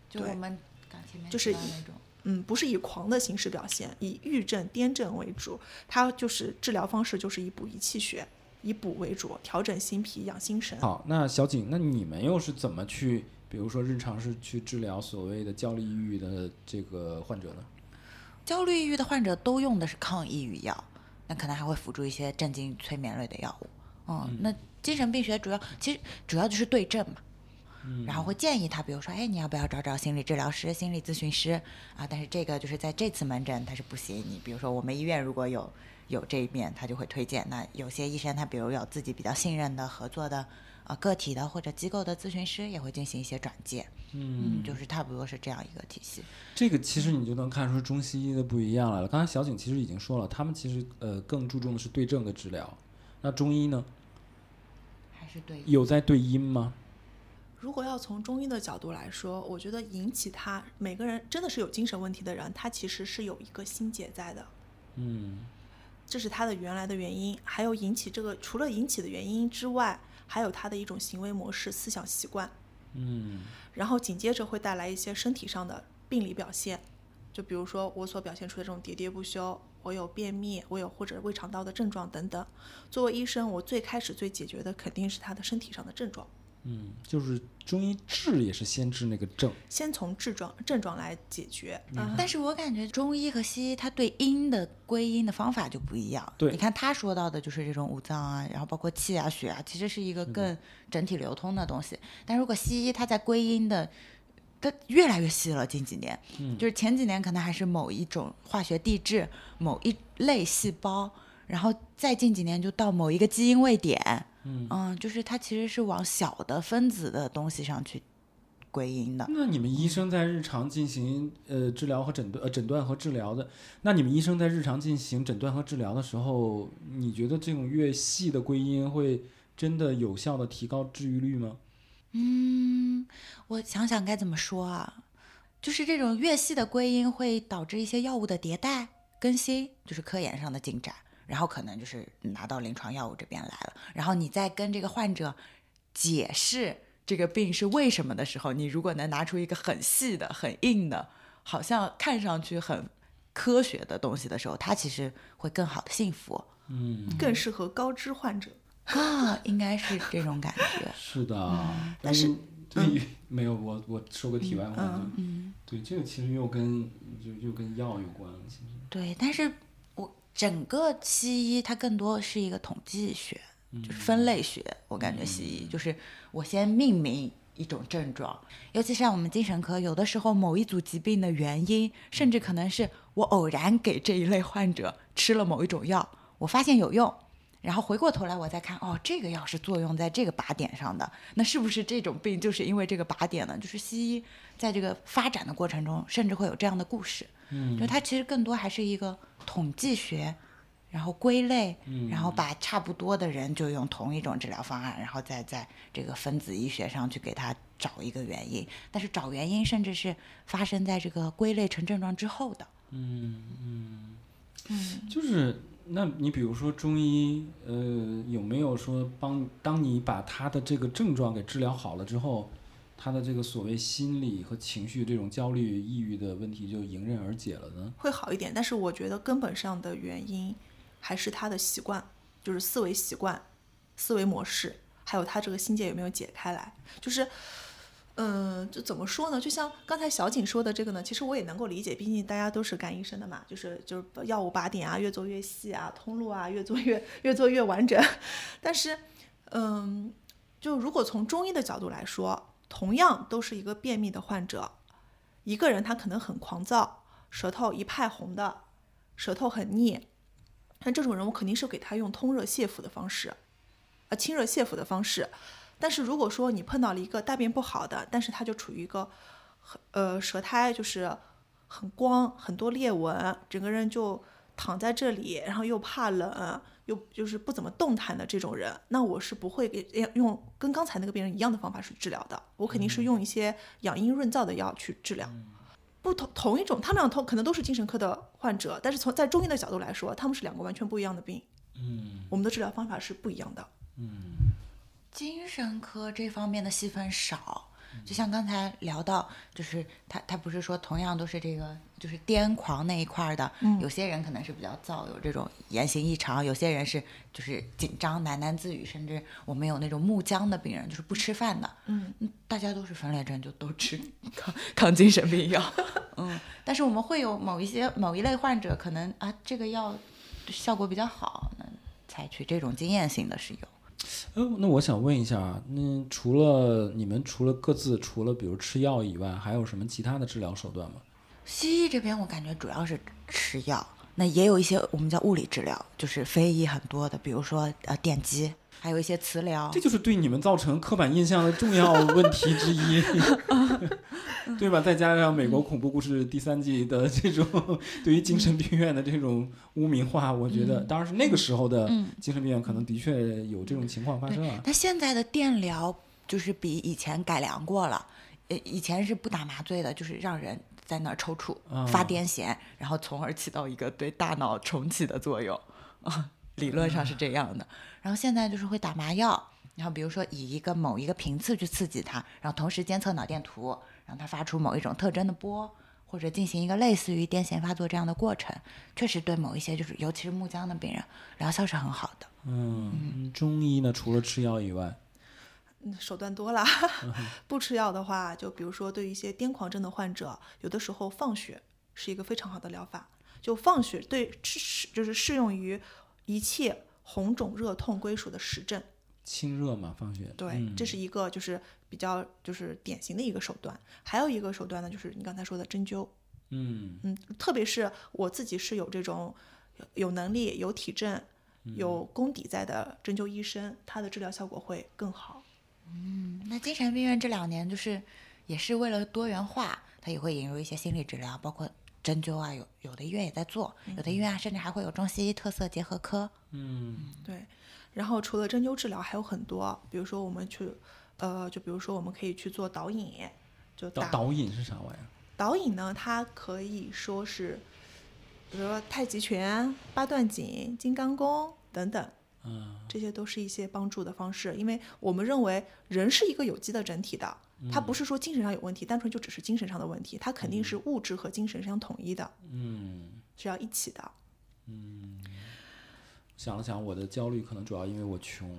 就我们刚前面就是以那种，嗯，不是以狂的形式表现，以郁症、癫症为主。它就是治疗方式就是以补益气血，以补为主，调整心脾、养心神。好，那小景，那你们又是怎么去，比如说日常是去治疗所谓的焦虑抑郁的这个患者呢？焦虑抑郁的患者都用的是抗抑郁药，那可能还会辅助一些镇静催眠类的药物。嗯，那精神病学主要其实主要就是对症嘛。然后会建议他，比如说，哎，你要不要找找心理治疗师、心理咨询师啊？但是这个就是在这次门诊他是不行。你比如说，我们医院如果有有这一面，他就会推荐。那有些医生他比如有自己比较信任的合作的呃个体的或者机构的咨询师，也会进行一些转介。嗯，就是差不多是这样一个体系。这个其实你就能看出中西医的不一样来了。刚才小景其实已经说了，他们其实呃更注重的是对症的治疗。那中医呢，还是对有在对因吗？如果要从中医的角度来说，我觉得引起他每个人真的是有精神问题的人，他其实是有一个心结在的。嗯这是他的原来的原因，还有引起这个除了引起的原因之外，还有他的一种行为模式、思想习惯，嗯。然后紧接着会带来一些身体上的病理表现，就比如说我所表现出的这种喋喋不休，我有便秘，我有或者胃肠道的症状等等。作为医生，我最开始最解决的肯定是他的身体上的症状，嗯，就是中医治也是先治那个症。先从症状症状来解决。嗯但是我感觉中医和西医它对阴的归阴的方法就不一样。对你看他说到的就是这种五脏啊，然后包括气啊、血啊，其实是一个更整体流通的东西。但如果西医它在归阴的，它越来越细了，近几年，就是前几年可能还是某一种化学地质、某一类细胞，然后再近几年就到某一个基因位点。嗯就是它其实是往小的分子的东西上去归因的。那你们医生在日常进行呃治疗和诊断呃诊断和治疗的，那你们医生在日常进行诊断和治疗的时候，你觉得这种越细的归因会真的有效的提高治愈率吗？嗯，我想想该怎么说啊？就是这种越细的归因会导致一些药物的迭代更新，就是科研上的进展，然后可能就是拿到临床药物这边来了，然后你再跟这个患者解释这个病是为什么的时候，你如果能拿出一个很细的、很硬的，好像看上去很科学的东西的时候，他其实会更好的幸福嗯，更适合高知患者。啊，应该是这种感觉。是的，但是对于没有我我说个题外话，嗯就对这个其实又跟就又跟药有关了，其实对，但是我整个西医它更多是一个统计学，就是分类学。我感觉西医就是我先命名一种症状，尤其是像我们精神科，有的时候某一组疾病的原因，甚至可能是我偶然给这一类患者吃了某一种药，我发现有用。然后回过头来，我再看，哦，这个药是作用在这个靶点上的，那是不是这种病就是因为这个靶点呢？就是西医在这个发展的过程中，甚至会有这样的故事。嗯，就它其实更多还是一个统计学然后归类，嗯然后把差不多的人就用同一种治疗方案，然后再在这个分子医学上去给他找一个原因。但是找原因甚至是发生在这个归类成症状之后的。嗯嗯，就是，那你比如说中医，呃，有没有说帮当你把他的这个症状给治疗好了之后，他的这个所谓心理和情绪这种焦虑、抑郁的问题就迎刃而解了呢？会好一点，但是我觉得根本上的原因还是他的习惯，就是思维习惯、思维模式，还有他这个心结有没有解开来。就是，嗯，就怎么说呢？就像刚才小景说的这个呢，其实我也能够理解，毕竟大家都是干医生的嘛，就是就是药物靶点啊，越做越细啊，通路啊，越做越越做越完整。但是，嗯，就如果从中医的角度来说，同样都是一个便秘的患者，一个人他可能很狂躁，舌头一派红的，舌头很腻，那这种人我肯定是给他用通热泻腹的方式，呃，清热泻腹的方式。但是如果说你碰到了一个大便不好的，但是他就处于一个很呃舌苔就是很光，很多裂纹，整个人就躺在这里，然后又怕冷，又就是不怎么动弹的这种人，那我是不会给用跟刚才那个病人一样的方法去治疗的，我肯定是用一些养阴润燥的药去治疗。不同同一种，他们俩同可能都是精神科的患者，但是从在中医的角度来说，他们是两个完全不一样的病。嗯我们的治疗方法是不一样的。精神科这方面的细分少，就像刚才聊到，就是他他不是说同样都是这个就是癫狂那一块儿的，嗯。有些人可能是比较躁，有这种言行异常，有些人是就是紧张喃喃自语，甚至我们有那种木僵的病人，就是不吃饭的，嗯，嗯大家都是分裂症，就都吃抗抗精神病药，嗯，但是我们会有某一些某一类患者，可能啊这个药效果比较好，那采取这种经验性的是有。呃，那我想问一下啊，那除了你们除了各自除了比如吃药以外，还有什么其他的治疗手段吗？西医这边我感觉主要是吃药，那也有一些我们叫物理治疗，就是非医很多的，比如说呃电击，还有一些磁疗这。就是对你们造成刻板印象的重要问题之一，对吧？再加上美国恐怖故事第三季的这种对于精神病院的这种污名化，我觉得，当然是那个时候的嗯精神病院可能的确有这种情况发生啊。但现在的电疗就是比以前改良过了，呃，以前是不打麻醉的，就是让人在那儿抽搐、啊发癫痫，然后从而起到一个对大脑重启的作用，啊，理论上是这样的。然后现在就是会打麻药，然后比如说以一个某一个频次去刺激它，然后同时监测脑电图，让它发出某一种特征的波。或者进行一个类似于癫痫发作这样的过程，确实对某一些就是尤其是木僵的病人疗效是很好的。嗯，中医呢，除了吃药以外，嗯手段多了。不吃药的话，就比如说对于一些癫狂症的患者，有的时候放血是一个非常好的疗法。就放血对适就是适用于一切红肿热痛归属的实证。清热嘛，放血。对，嗯这是一个就是比较就是典型的一个手段。还有一个手段呢，就是你刚才说的针灸。嗯嗯，特别是我自己是有这种有有能力、有体证、有功底在的针灸医生，他的治疗效果会更好。嗯，那精神病院这两年就是也是为了多元化，它也会引入一些心理治疗，包括针灸啊，有有的医院也在做，有的医院啊甚至还会有中西医特色结合科。嗯对，然后除了针灸治疗还有很多，比如说我们去，呃，就比如说我们可以去做导引，就导导引是啥玩意儿？导引呢，它可以说是，比如说太极拳、八段锦、金刚功等等，嗯，这些都是一些帮助的方式。因为我们认为人是一个有机的整体的，它不是说精神上有问题，单纯就只是精神上的问题，他肯定是物质和精神相统一的，嗯。是要一起的。嗯想了想，我的焦虑可能主要因为我穷，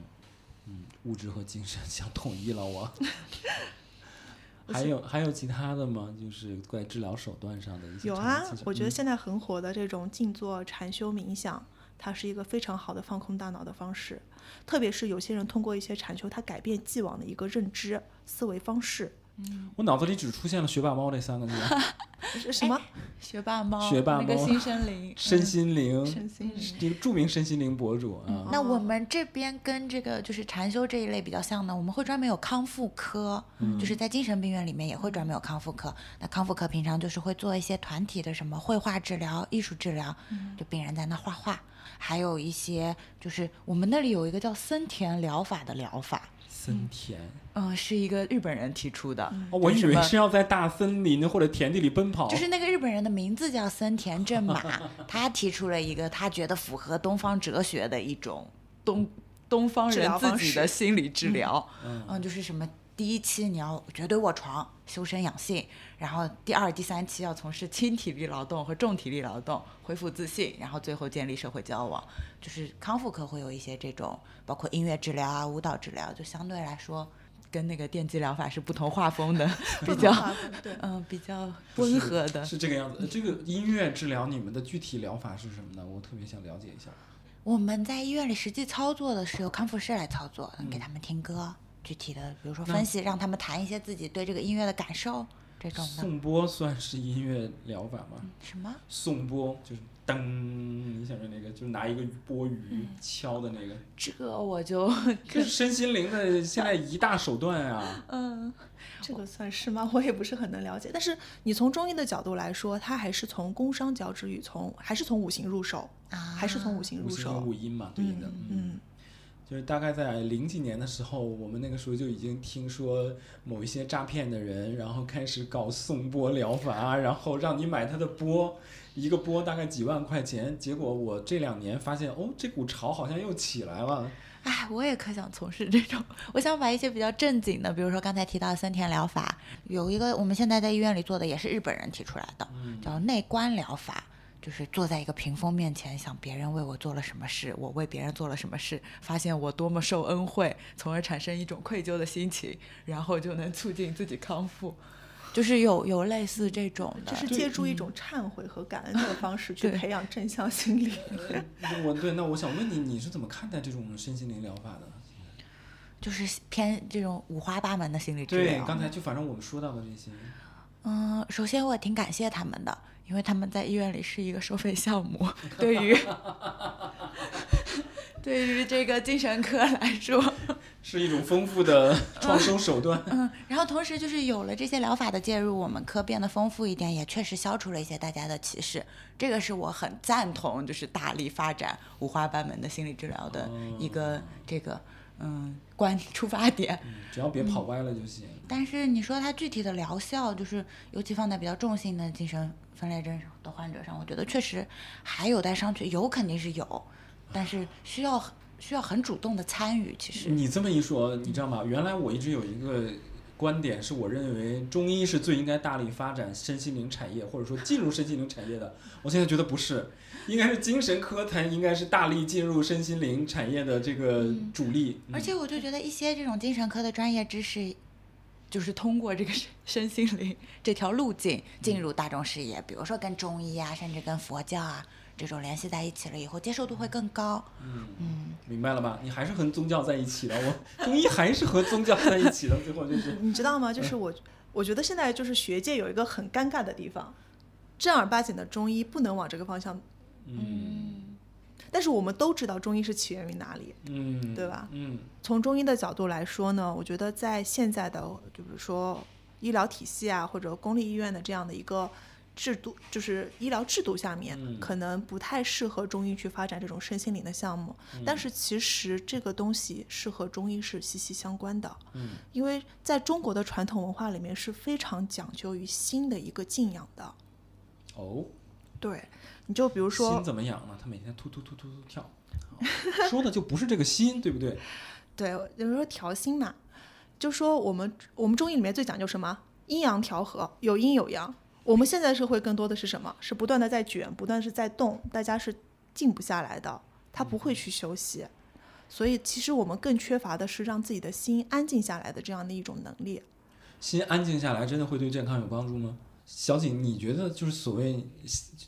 嗯，物质和精神 相统一了我。还有还有其他的吗？就是在治疗手段上的一些有啊我觉得嗯现在很火的这种静坐、禅修、冥想，它是一个非常好的放空大脑的方式。特别是有些人通过一些禅修，他改变既往的一个认知思维方式，嗯我脑子里只出现了学霸猫这三个字，是什么？学霸猫，学霸猫那个新生灵，身心灵，身心灵这个著名身心灵博主啊。那我们这边跟这个就是禅修这一类比较像呢，我们会专门有康复科，就是在精神病院里面也会专门有康复科。那康复科平常就是会做一些团体的什么绘画治疗、艺术治疗，就病人在那画画，还有一些就是我们那里有一个叫森田疗法的疗法，森田，嗯，是一个日本人提出的，哦，我以为是要在大森林或者田地里奔跑。就是那个日本人的名字叫森田正马，他提出了一个他觉得符合东方哲学的一种东东方人自己的心理治疗。嗯嗯，就是什么第一期你要绝对卧床，修身养性，然后第二、第三期要从事轻体力劳动和重体力劳动，恢复自信，然后最后建立社会交往。就是康复科会有一些这种，包括音乐治疗啊、舞蹈治疗，就相对来说。跟那个电击疗法是不同画风的，比较对。嗯比较温和的。是这个样子。呃这个音乐治疗，你们的具体疗法是什么呢？我特别想了解一下。我们在医院里实际操作的是由康复师来操作，给他们听歌，具体的比如说分析，让他们谈一些自己对这个音乐的感受这种的。颂钵算是音乐疗法吗？什么？颂钵就是噔，你想着那个，就是拿一个钵盂敲的那个，这我就 这是身心灵的 现在一大手段啊。嗯，这个算是吗？我也不是很能了解。但是你从中医的角度来说，它还是从工商角徵羽，从还是从五行入手，啊，还是从五行入五行和手。五音嘛，对应的。嗯嗯，就是大概在零几年的时候，我们那个时候就已经听说某一些诈骗的人，然后开始搞颂钵疗法，然后让你买他的钵，一个钵大概几万块钱。结果我这两年发现，哦，这股潮好像又起来了。哎，我也可想从事这种。我想把一些比较正经的，比如说刚才提到的森田疗法，有一个我们现在在医院里做的，也是日本人提出来的，叫内观疗法。就是坐在一个屏风面前，想别人为我做了什么事，我为别人做了什么事，发现我多么受恩惠，从而产生一种愧疚的心情，然后就能促进自己康复。就是有有类似这种的，就是借助一种忏悔和感恩的方式 去培养正向心理。我对，那我想问你，你是怎么看待这种身心灵疗法的？就是偏这种五花八门的心理治疗对，刚才就反正我们说到的这些，嗯，首先我也挺感谢他们的，因为他们在医院里是一个收费项目，对于对于这个精神科来说，是一种丰富的创收手段。嗯，然后同时就是有了这些疗法的介入，我们科变得丰富一点，也确实消除了一些大家的歧视，这个是我很赞同，就是大力发展五花八门的心理治疗的一个、这个嗯观出发点。嗯只要别跑歪了就行。但是你说它具体的疗效，就是尤其放在比较重性的精神分裂症的患者上，我觉得确实还有待商榷。有肯定是有，但是需要需要很主动的参与。其实，你这么一说，你知道吗？原来我一直有一个观点，是我认为中医是最应该大力发展身心灵产业，或者说进入身心灵产业的。我现在觉得不是，应该是精神科才应该是大力进入身心灵产业的这个主力。嗯而且我就觉得一些这种精神科的专业知识。就是通过这个身身心灵这条路径进入大众视野，比如说跟中医啊，甚至跟佛教啊这种联系在一起了以后，接受度会更高。嗯，嗯，明白了吧？你还是和宗教在一起的，我中医还是和宗教在一起的，最后就是你知道吗？就是我，我觉得现在就是学界有一个很尴尬的地方，正儿八经的中医不能往这个方向，嗯但是我们都知道中医是起源于哪里。嗯，对吧嗯从中医的角度来说呢，我觉得在现在的，就比如说医疗体系啊，或者公立医院的这样的一个制度，就是医疗制度下面，嗯可能不太适合中医去发展这种身心灵的项目。嗯但是其实这个东西是和中医是息息相关的，嗯因为在中国的传统文化里面是非常讲究于心的一个静养的。哦，对，你就比如说心，怎么养呢？他每天突突突突突跳，说的就不是这个心，对不对？对，有人说调心嘛，就说我们我们中医里面最讲究什么？阴阳调和，有阴有阳。我们现在社会更多的是什么？是不断的在卷，不断是在动，大家是静不下来的，他不会去休息。所以其实我们更缺乏的是让自己的心安静下来的这样的一种能力。心安静下来，真的会对健康有帮助吗？小景，你觉得就是所谓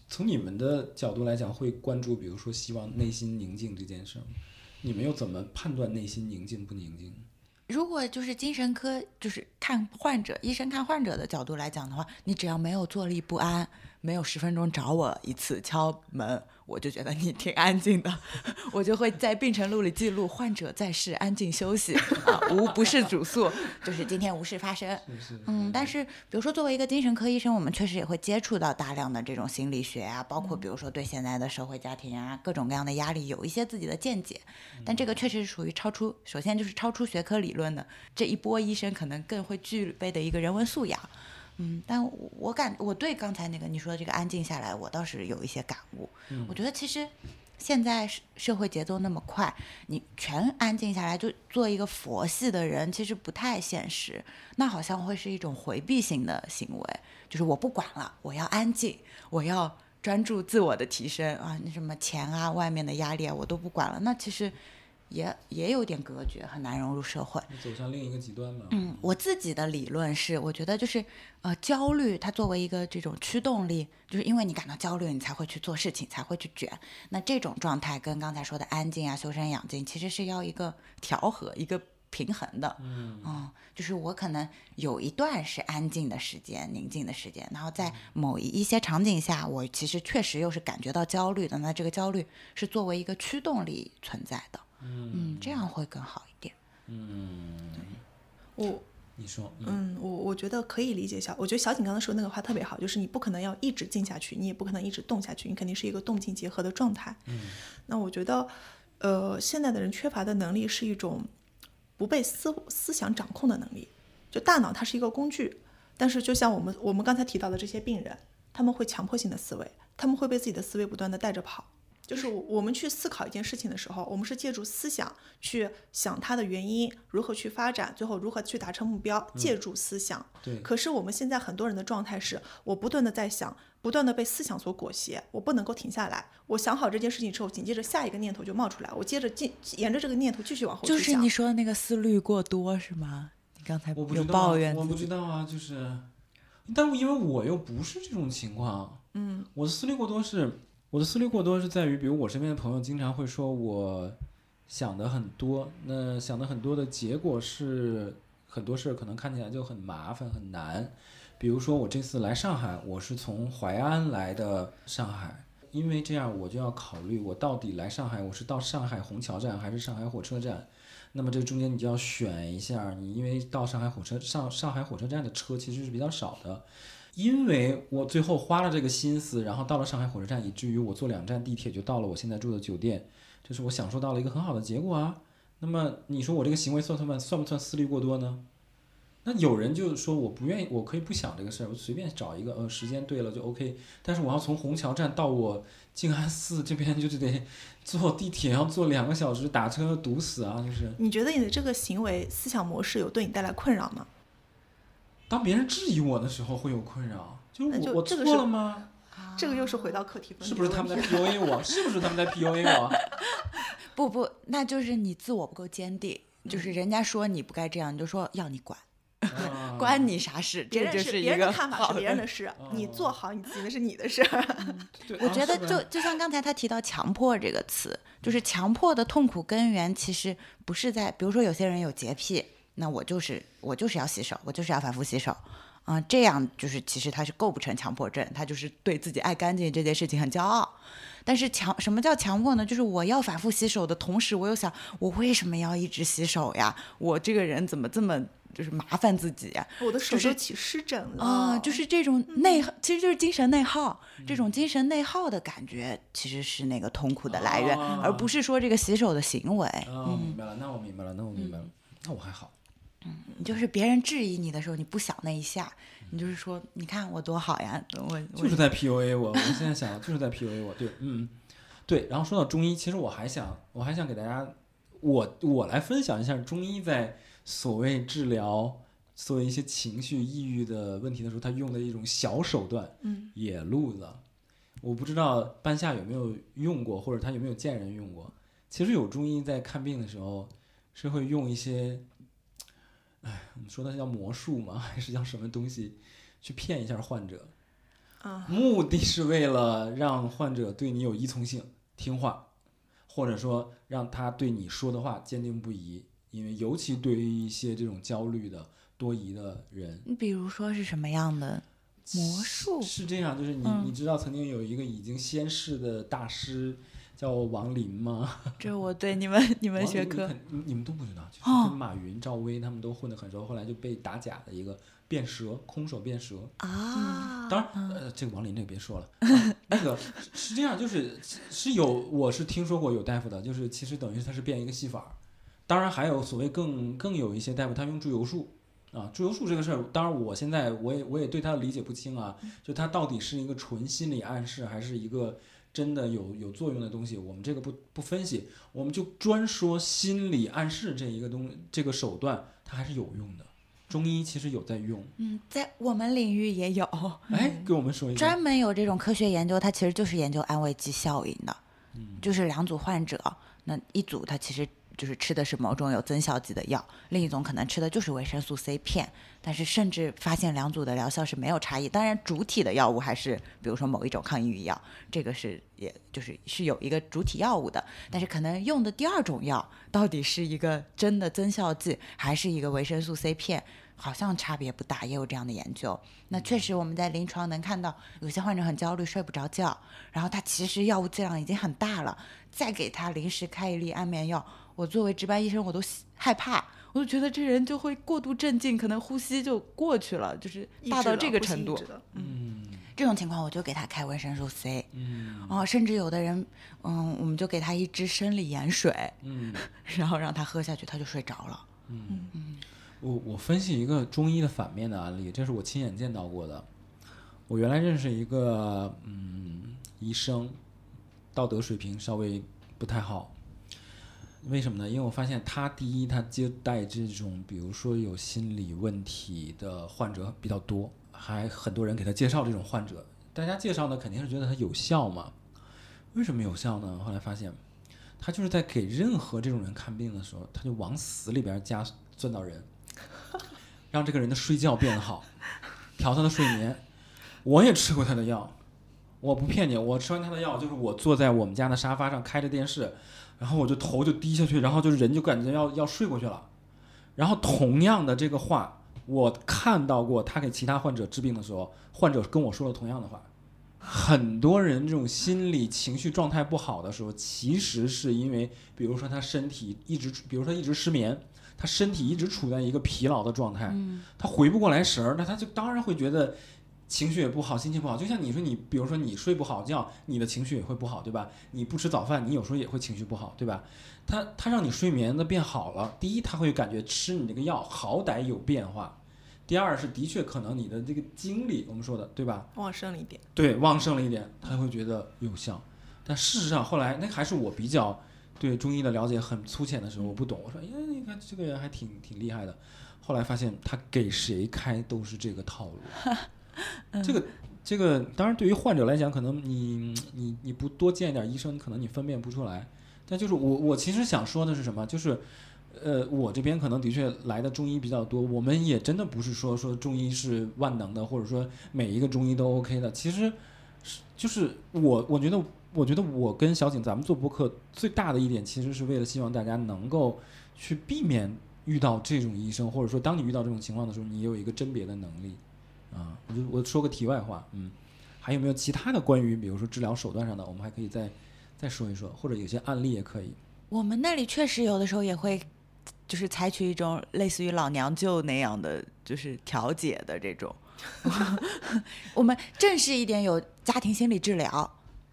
从你们的角度来讲，会关注比如说希望内心宁静这件事吗？你们又怎么判断内心宁静不宁静？如果就是精神科，就是看患者，医生看患者的角度来讲的话，你只要没有坐立不安，没有十分钟找我一次敲门，我就觉得你挺安静的，我就会在病程录里记录患者在世，安静休息啊，无不是主诉，就是今天无事发生。嗯，但是比如说作为一个精神科医生，我们确实也会接触到大量的这种心理学啊，包括比如说对现在的社会家庭啊各种各样的压力有一些自己的见解，但这个确实是属于超出，首先就是超出学科理论的这一波医生可能更会具备的一个人文素养。嗯，但我我感我对刚才那个你说的这个安静下来，我倒是有一些感悟。嗯我觉得其实现在社社会节奏那么快，你全安静下来就做一个佛系的人，其实不太现实。那好像会是一种回避型的行为，就是我不管了，我要安静，我要专注自我的提升啊，那什么钱啊、外面的压力啊，我都不管了。那其实也也有点隔绝，很难融入社会。走向另一个极端嘛。嗯，我自己的理论是，我觉得就是呃，焦虑它作为一个这种驱动力，就是因为你感到焦虑，你才会去做事情，才会去卷。那这种状态跟刚才说的安静啊、修身养性，其实是要一个调和、一个平衡的。嗯就是我可能有一段是安静的时间、宁静的时间，然后在某一一些场景下，我其实确实又是感觉到焦虑的。那这个焦虑是作为一个驱动力存在的。嗯，这样会更好一点。嗯，我你说，嗯嗯，我我觉得可以理解小，我觉得小景刚刚说那个话特别好，就是你不可能要一直静下去，你也不可能一直动下去，你肯定是一个动静结合的状态。嗯，那我觉得，呃，现在的人缺乏的能力是一种不被思思想掌控的能力，就大脑它是一个工具，但是就像我们我们刚才提到的这些病人，他们会强迫性的思维，他们会被自己的思维不断的带着跑。就是我我们去思考一件事情的时候，我们是借助思想去想它的原因，如何去发展，最后如何去达成目标，借助思想。对，可是我们现在很多人的状态是，我不断的在想，不断的被思想所裹挟，我不能够停下来。我想好这件事情之后，紧接着下一个念头就冒出来，我接着进沿着这个念头继续往后就是你说的那个思虑过多是吗？你刚才不知道啊，抱怨我不知道啊，就是，但我因为我又不是这种情况，嗯，我的思虑过多是，我的思虑过多是在于，比如我身边的朋友经常会说我想的很多，那想的很多的结果是很多事可能看起来就很麻烦很难，比如说我这次来上海，我是从淮安来的上海。因为这样，我就要考虑我到底来上海，我是到上海虹桥站还是上海火车站？那么这中间你就要选一下，你因为到上海火车上上海火车站的车其实是比较少的，因为我最后花了这个心思，然后到了上海火车站，以至于我坐两站地铁就到了我现在住的酒店，这是我享受到了一个很好的结果啊。那么你说我这个行为算算算不算思虑过多呢？那有人就说我不愿意，我可以不想这个事儿，我随便找一个，呃，时间对了就 OK。但是我要从虹桥站到我静安寺这边，就是得坐地铁，要坐两个小时，打车堵死啊！就是你觉得你的这个行为思想模式有对你带来困扰吗？当别人质疑我的时候会有困扰，就是我我错了吗？这个又是回到课题分是不是他们在 PUA 我？是不是他们在 PUA 我？不不，那就是你自我不够坚定，就是人家说你不该这样，你就说要你管，啊 关你啥事？别人这就是别人的看法是好别人的事，你做好你自己的是你的事。对我觉得就就像刚才他提到强迫这个词，就是强迫的痛苦根源其实不是在，比如说有些人有洁癖，那我就是我就是要洗手，我就是要反复洗手，啊、这样就是其实他是构不成强迫症，他就是对自己爱干净这件事情很骄傲。但是强什么叫强迫呢？就是我要反复洗手的同时，我又想我为什么要一直洗手呀？我这个人怎么这么就是麻烦自己呀？我的手都起湿疹了啊、就是这种内耗，其实就是精神内耗。这种精神内耗的感觉，其实是那个痛苦的来源，哦而不是说这个洗手的行为。啊，我明白了，那我明白了，那我明白了，那我还好。就是别人质疑你的时候，你不想那一下，你就是说，你看我多好呀，我我就是在 PUA 我，我现在想就是在 PUA 我，对，嗯，对。然后说到中医，其实我还想，我还想给大家，我我来分享一下中医在所谓治疗所谓一些情绪抑郁的问题的时候，他用的一种小手段，嗯，野路子。我不知道半夏有没有用过，或者他有没有见人用过。其实有中医在看病的时候是会用一些，哎，我们说的叫魔术吗？还是叫什么东西去骗一下患者？啊，目的是为了让患者对你有依从性、听话，或者说让他对你说的话坚定不移，因为尤其对于一些这种焦虑的、多疑的人，你比如说是什么样的魔术？是这样，就是你、嗯你知道曾经有一个已经仙逝的大师叫王林吗？这我对你们 你们学科。你们都不知道，就是哦。跟马云、赵薇他们都混得很熟，后来就被打假的一个变蛇，空手变蛇。啊，当然，呃，这个王林这个别说了，啊那个是是这样，就是是有，我是听说过有大夫的，就是其实等于是他是变一个戏法。当然还有所谓更更有一些大夫，他用祝由术啊，祝由术这个事儿，当然我现在我也我也对他的理解不清啊，就他到底是一个纯心理暗示，还是一个真的有有作用的东西，我们这个不不分析，我们就专说心理暗示这一个东这个手段，它还是有用的。中医其实有在用，嗯，在我们领域也有哎，给我们说一下。专门有这种科学研究，它其实就是研究安慰剂效应的，嗯就是两组患者，那一组它其实就是吃的是某种有增效剂的药，另一种可能吃的就是维生素 C 片，但是甚至发现两组的疗效是没有差异。当然，主体的药物还是比如说某一种抗抑郁药，这个是也就是是有一个主体药物的，但是可能用的第二种药到底是一个真的增效剂，还是一个维生素 C 片？好像差别不大，也有这样的研究。那确实我们在临床能看到，有些患者很焦虑，睡不着觉，然后他其实药物剂量已经很大了，再给他临时开一粒安眠药，我作为值班医生我都害怕，我就觉得这人就会过度镇静，可能呼吸就过去了，就是大到这个程度。嗯这种情况我就给他开维生素 C，嗯哦，甚至有的人，嗯，我们就给他一支生理盐水，嗯然后让他喝下去，他就睡着了。嗯，我我分析一个中医的反面的案例，这是我亲眼见到过的。我原来认识一个嗯医生，道德水平稍微不太好。为什么呢？因为我发现他第一，他接待这种比如说有心理问题的患者比较多，还很多人给他介绍这种患者。大家介绍呢，肯定是觉得他有效嘛。为什么有效呢？后来发现，他就是在给任何这种人看病的时候，他就往死里边加钻导人，让这个人的睡觉变好，调他的睡眠。我也吃过他的药，我不骗你，我吃完他的药，就是我坐在我们家的沙发上开着电视，然后我就头就低下去，然后就是人就感觉要要睡过去了。然后同样的这个话，我看到过他给其他患者治病的时候，患者跟我说了同样的话。很多人这种心理情绪状态不好的时候，其实是因为，比如说他身体一直，比如说一直失眠，他身体一直处在一个疲劳的状态，嗯他回不过来神儿，那他就当然会觉得情绪也不好，心情不好。就像你说你，比如说你睡不好觉，你的情绪也会不好，对吧？你不吃早饭，你有时候也会情绪不好，对吧？他他让你睡眠的变好了，第一他会感觉吃你这个药好歹有变化，第二是的确可能你的这个精力，我们说的对吧？旺盛了一点。对，旺盛了一点，他会觉得有效。但事实上，后来那还是我比较对中医的了解很粗浅的时候，我不懂。我说，哎，你看这个人还挺挺厉害的。后来发现他给谁开都是这个套路。这个这个，当然对于患者来讲，可能你你你不多见一点医生，可能你分辨不出来。但就是我我其实想说的是什么？就是。呃，我这边可能的确来的中医比较多，我们也真的不是说说中医是万能的，或者说每一个中医都 OK 的。其实是就是我我觉得我觉得我跟小景咱们做播客最大的一点，其实是为了希望大家能够去避免遇到这种医生，或者说当你遇到这种情况的时候，你有一个甄别的能力啊。我就我说个题外话，嗯，还有没有其他的关于比如说治疗手段上的，我们还可以再再说一说，或者有些案例也可以。我们那里确实有的时候也会，就是采取一种类似于老娘舅那样的，就是调解的这种。我们正式一点有家庭心理治疗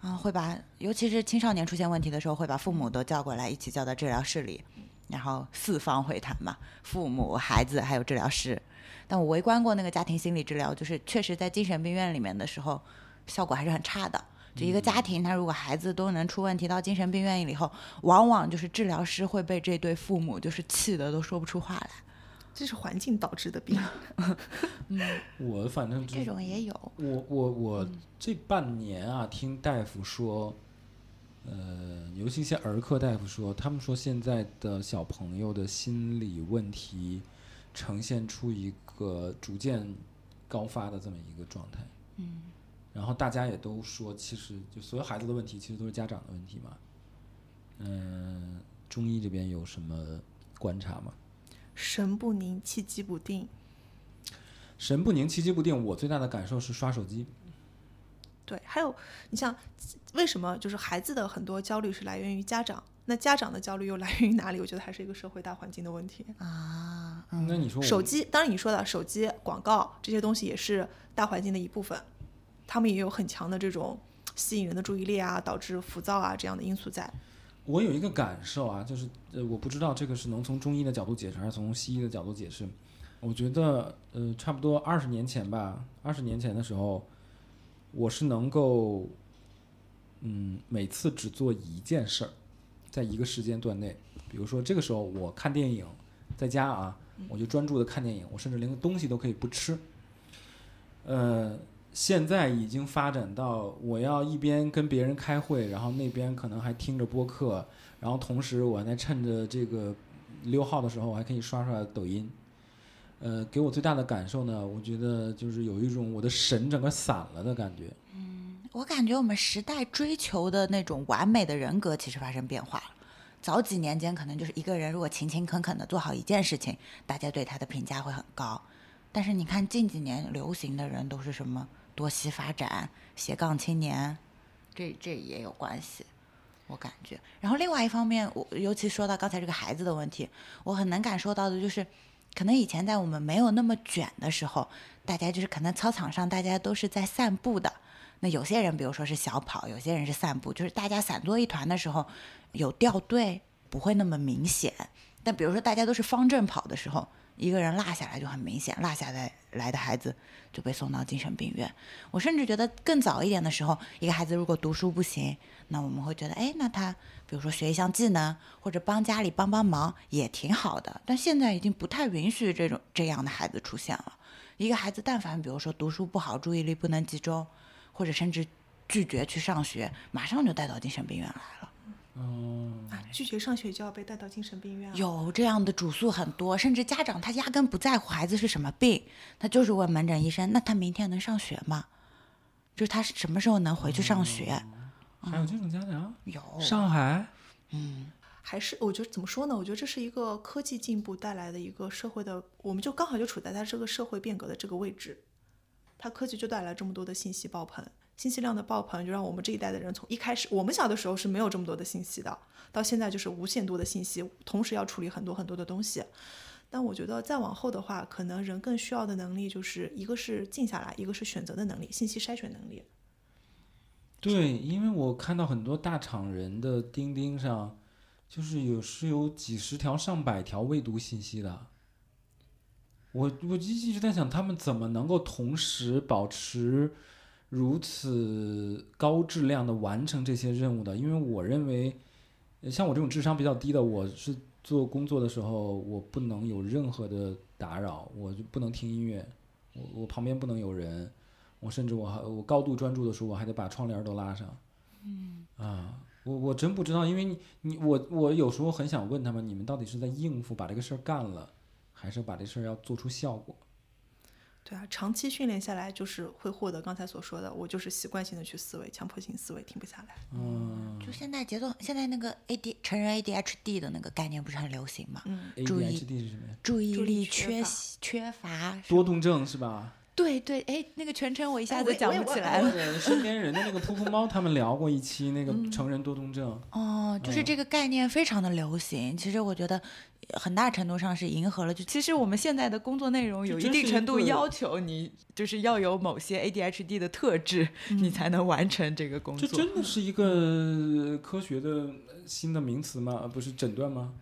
啊，会把尤其是青少年出现问题的时候，会把父母都叫过来，一起叫到治疗室里，然后四方会谈嘛，父母、孩子还有治疗师。但我围观过那个家庭心理治疗，就是确实在精神病院里面的时候，效果还是很差的。就一个家庭，他如果孩子都能出问题到精神病院以后，往往就是治疗师会被这对父母就是气得都说不出话来。这是环境导致的病。我反正这种也有，我我我这半年啊，听大夫说，呃，尤其一些儿科大夫说，他们说现在的小朋友的心理问题呈现出一个逐渐高发的这么一个状态。嗯，然后大家也都说，其实就所有孩子的问题，其实都是家长的问题嘛。嗯、中医这边有什么观察吗？神不宁，气机不定。神不宁，气机不定。我最大的感受是刷手机。对，还有你像为什么就是孩子的很多焦虑是来源于家长，那家长的焦虑又来源于哪里？我觉得还是一个社会大环境的问题。啊，那你说手机，当然你说的手机广告这些东西也是大环境的一部分，他们也有很强的这种吸引人的注意力啊，导致浮躁啊这样的因素在。我有一个感受啊，就是呃，我不知道这个是能从中医的角度解释，还是从西医的角度解释。我觉得呃，差不多二十年前吧，二十年前的时候，我是能够，嗯，每次只做一件事儿，在一个时间段内，比如说这个时候我看电影，在家啊，我就专注的看电影，我甚至连个东西都可以不吃。呃，现在已经发展到我要一边跟别人开会，然后那边可能还听着播客，然后同时我还在趁着这个溜号的时候，我还可以刷刷抖音。呃，给我最大的感受呢，我觉得就是有一种我的神整个散了的感觉。我感觉我们时代追求的那种完美的人格其实发生变化了。早几年间，可能就是一个人如果勤勤恳恳的做好一件事情，大家对他的评价会很高。但是你看近几年流行的人都是什么多栖发展、斜杠青年，这这也有关系，我感觉。然后另外一方面，我尤其说到刚才这个孩子的问题，我很能感受到的就是，可能以前在我们没有那么卷的时候，大家就是可能操场上大家都是在散步的。那有些人，比如说是小跑，有些人是散步，就是大家散作一团的时候，有掉队不会那么明显。但比如说大家都是方阵跑的时候，一个人落下来就很明显，落下来来的孩子就被送到精神病院。我甚至觉得更早一点的时候，一个孩子如果读书不行，那我们会觉得，哎，那他比如说学一项技能，或者帮家里帮帮忙也挺好的。但现在已经不太允许这种这样的孩子出现了。一个孩子但凡比如说读书不好，注意力不能集中，或者甚至拒绝去上学，马上就带到精神病院来了。嗯，啊，拒绝上学就要被带到精神病院了。有这样的主诉很多，甚至家长他压根不在乎孩子是什么病，他就是问门诊医生，那他明天能上学吗？就是他什么时候能回去上学？还有这种家长？有，上海？嗯还是我觉得怎么说呢？我觉得这是一个科技进步带来的一个社会的，我们就刚好就处在它这个社会变革的这个位置，它科技就带来这么多的信息爆棚，信息量的爆棚就让我们这一代的人从一开始，我们小的时候是没有这么多的信息的，到现在就是无限多的信息，同时要处理很多很多的东西。但我觉得再往后的话，可能人更需要的能力就是一个是静下来，一个是选择的能力，信息筛选能力。对，因为我看到很多大厂人的钉钉上，就是有是有几十条、上百条未读信息的。我我一一直在想，他们怎么能够同时保持如此高质量的完成这些任务的？因为我认为，呃像我这种智商比较低的，我是做工作的时候，我不能有任何的打扰，我就不能听音乐，我我旁边不能有人。我甚至我还我高度专注的时候，我还得把窗帘都拉上。嗯啊，我我真不知道，因为你你我我有时候很想问他们，你们到底是在应付把这个事儿干了，还是把这事儿要做出效果？对啊，长期训练下来，就是会获得刚才所说的，我就是习惯性的去思维，强迫性思维停不下来。嗯就现在节奏，现在那个 AD 成人 ADHD 的那个概念不是很流行吗？嗯，注意，ADHD 是什么呀？注意力力缺缺乏缺乏，多动症是吧？对对，哎，那个全称我一下哎子讲不起来了。对身边人的那个噗噗猫，他们聊过一期那个嗯成人多动症。哦，就是嗯这个概念非常的流行。其实我觉得很大程度上是迎合了，就其实我们现在的工作内容有一定程度要求你，就是要有某些 ADHD 的特质，你才能完成这个工作这作。真的是一个科学的新的名词吗？不是诊断吗？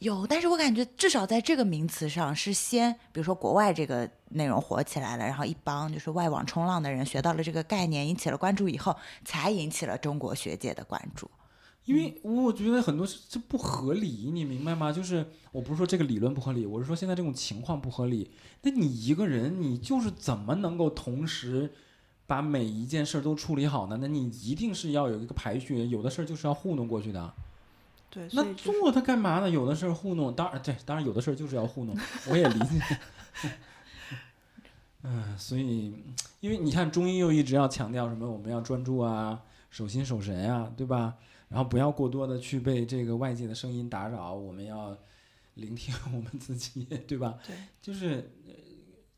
有，但是我感觉至少在这个名词上是先，比如说国外这个内容火起来了，然后一帮就是外网冲浪的人学到了这个概念，引起了关注以后，才引起了中国学界的关注。因为我觉得很多是这不合理，你明白吗？就是我不是说这个理论不合理，我是说现在这种情况不合理。那你一个人，你就是怎么能够同时把每一件事儿都处理好呢？那你一定是要有一个排序，有的事儿就是要糊弄过去的。对，那做它干嘛呢？有的事儿糊弄，当然对，当然有的事儿就是要糊弄，我也理解。嗯，所以因为你看中医又一直要强调什么，我们要专注啊，守心守神啊，对吧？然后不要过多的去被这个外界的声音打扰，我们要聆听我们自己，对吧？对，就是，呃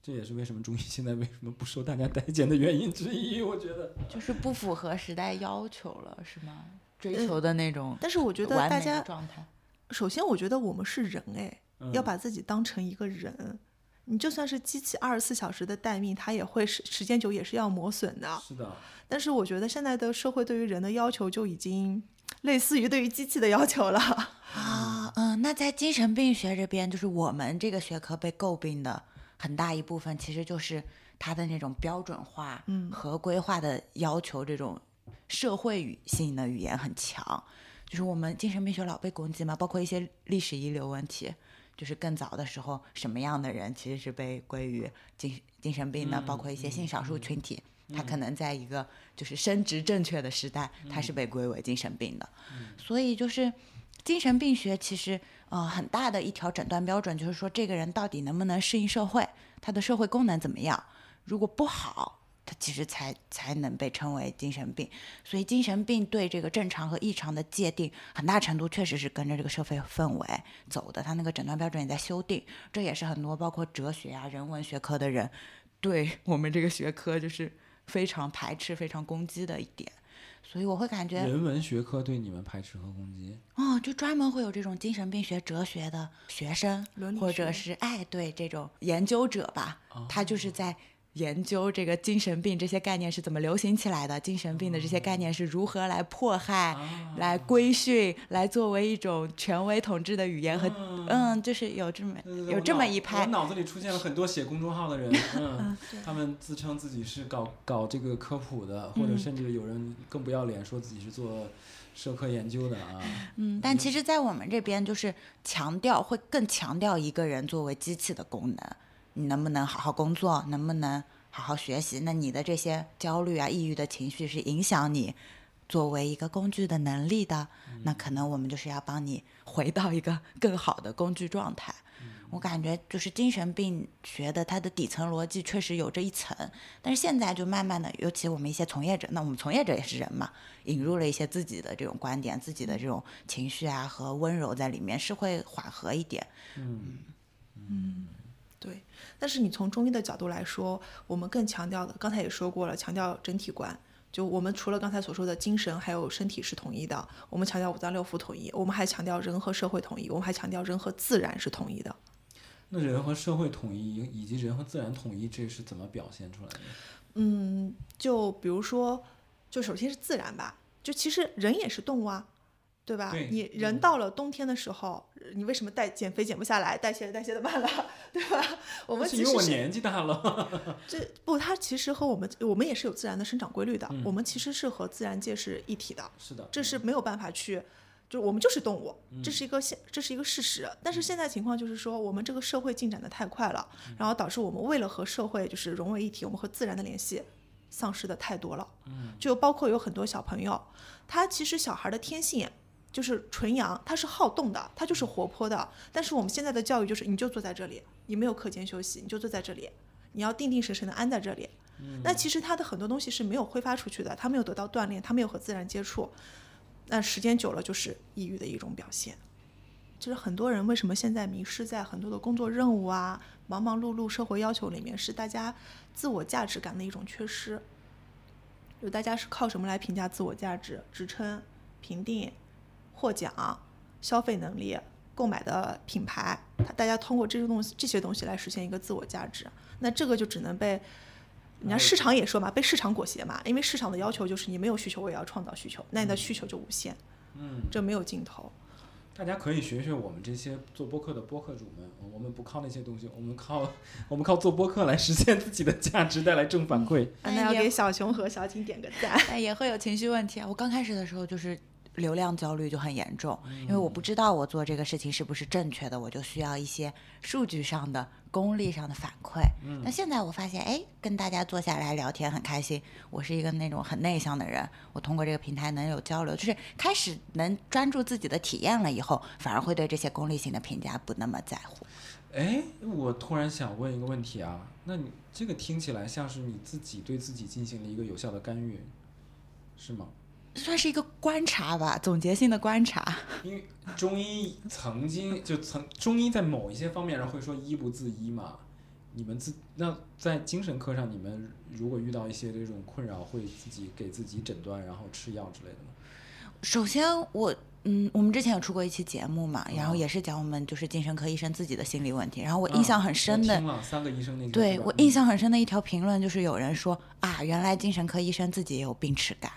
这也是为什么中医现在为什么不受大家待见的原因之一。我觉得，就是不符合时代要求了，是吗？追嗯求的那种但是我觉得大家状态，首先，我觉得我们是人哎，嗯要把自己当成一个人。你就算是机器二十四小时的待命，它也会时时间久也是要磨损的。是的，但是我觉得现在的社会对于人的要求就已经类似于对于机器的要求了。啊，嗯，那在精神病学这边，就是我们这个学科被诟病的很大一部分，其实就是它的那种标准化、嗯合规化的要求，这种社会语性的语言很强。就是我们精神病学老被攻击嘛，包括一些历史遗留问题，就是更早的时候，什么样的人其实是被归于精精神病的，包括一些性少数群体，他可能在一个就是生殖正确的时代，他是被归为精神病的。所以就是精神病学其实呃很大的一条诊断标准就是说这个人到底能不能适应社会，他的社会功能怎么样？如果不好，他其实才才能被称为精神病。所以精神病对这个正常和异常的界定，很大程度确实是跟着这个社会氛围走的。他那个诊断标准也在修订，这也是很多包括哲学啊、人文学科的人对我们这个学科就是非常排斥、非常攻击的一点。所以我会感觉，人文学科对你们排斥和攻击，哦，就专门会有这种精神病学、哲学的学生，或者是哎，对这种研究者吧，他就是在研究这个精神病这些概念是怎么流行起来的，精神病的这些概念是如何来迫害、来规训、来作为一种权威统治的语言和嗯，就是有这么有这么一派我。脑子里出现了很多写公众号的人，嗯，他们自称自己是搞搞这个科普的，或者嗯甚至有人更不要脸说自己是做社科研究的啊。嗯，但其实，在我们这边就是强调，会更强调一个人作为机器的功能，你能不能好好工作，能不能好好学习？那你的这些焦虑啊、抑郁的情绪是影响你作为一个工具的能力的，那可能我们就是要帮你回到一个更好的工具状态。我感觉就是精神病学的它的底层逻辑确实有这一层，但是现在就慢慢的，尤其我们一些从业者，那我们从业者也是人嘛，引入了一些自己的这种观点、自己的这种情绪啊和温柔在里面，是会缓和一点。对，但是你从中医的角度来说，我们更强调的，刚才也说过了，强调整体观。就我们除了刚才所说的精神还有身体是统一的，我们强调五脏六腑统一，我们还强调人和社会统一，我们还强调人和自然是统一的。那人和社会统一以及人和自然统一，这是怎么表现出来的？嗯，就比如说，就首先是自然吧，就其实人也是动物啊，对吧？对你人到了冬天的时候，你为什么代减肥减不下来，代谢代谢的慢了，对吧？我们是因为我年纪大了。这不，它其实和我们我们也是有自然的生长规律的，嗯我们其实是和自然界是一体的，是的，这是没有办法去。就我们就是动物，嗯这是一个现，这是一个事实。但是现在情况就是说，我们这个社会进展的太快了，嗯然后导致我们为了和社会就是融为一体，我们和自然的联系丧失的太多了。嗯就包括有很多小朋友，他其实小孩的天性就是纯阳，他是好动的，他就是活泼的。但是我们现在的教育就是，你就坐在这里，你没有课间休息，你就坐在这里，你要定定神神的安在这里。那其实他的很多东西是没有挥发出去的，他没有得到锻炼，他没有和自然接触，那时间久了就是抑郁的一种表现。就是很多人为什么现在迷失在很多的工作任务啊、忙忙碌碌社会要求里面，是大家自我价值感的一种缺失。就大家是靠什么来评价自我价值？职称、评定、获奖、消费能力、购买的品牌，他大家通过这些东西这些东西来实现一个自我价值。那这个就只能被，人家市场也说嘛，被市场裹挟嘛，因为市场的要求就是你没有需求，我也要创造需求，那你的需求就无限，嗯，这没有尽头。大家可以学学我们这些做播客的播客主们，我们不靠那些东西，我们靠 我们靠做播客来实现自己的价值，带来正反馈。那要给小熊和小景点个赞。但也会有情绪问题啊。我刚开始的时候就是流量焦虑就很严重，因为我不知道我做这个事情是不是正确的，我就需要一些数据上的、功利上的反馈。那现在我发现，哎，跟大家坐下来聊天很开心。我是一个那种很内向的人，我通过这个平台能有交流，就是开始能专注自己的体验了以后，反而会对这些功利性的评价不那么在乎。哎，我突然想问一个问题啊，那你这个听起来像是你自己对自己进行了一个有效的干预，是吗？算是一个观察吧，总结性的观察。因为中医曾经就曾中医在某一些方面上会说医不自医嘛。你们自那在精神科上，你们如果遇到一些这种困扰，会自己给自己诊断，然后吃药之类的吗？首先，我嗯，我们之前有出过一期节目嘛，然后嗯也是讲我们就是精神科医生自己的心理问题。然后我印象很深的，三个医生那对我印象很深的一条评论就是有人说啊，原来精神科医生自己也有病耻感。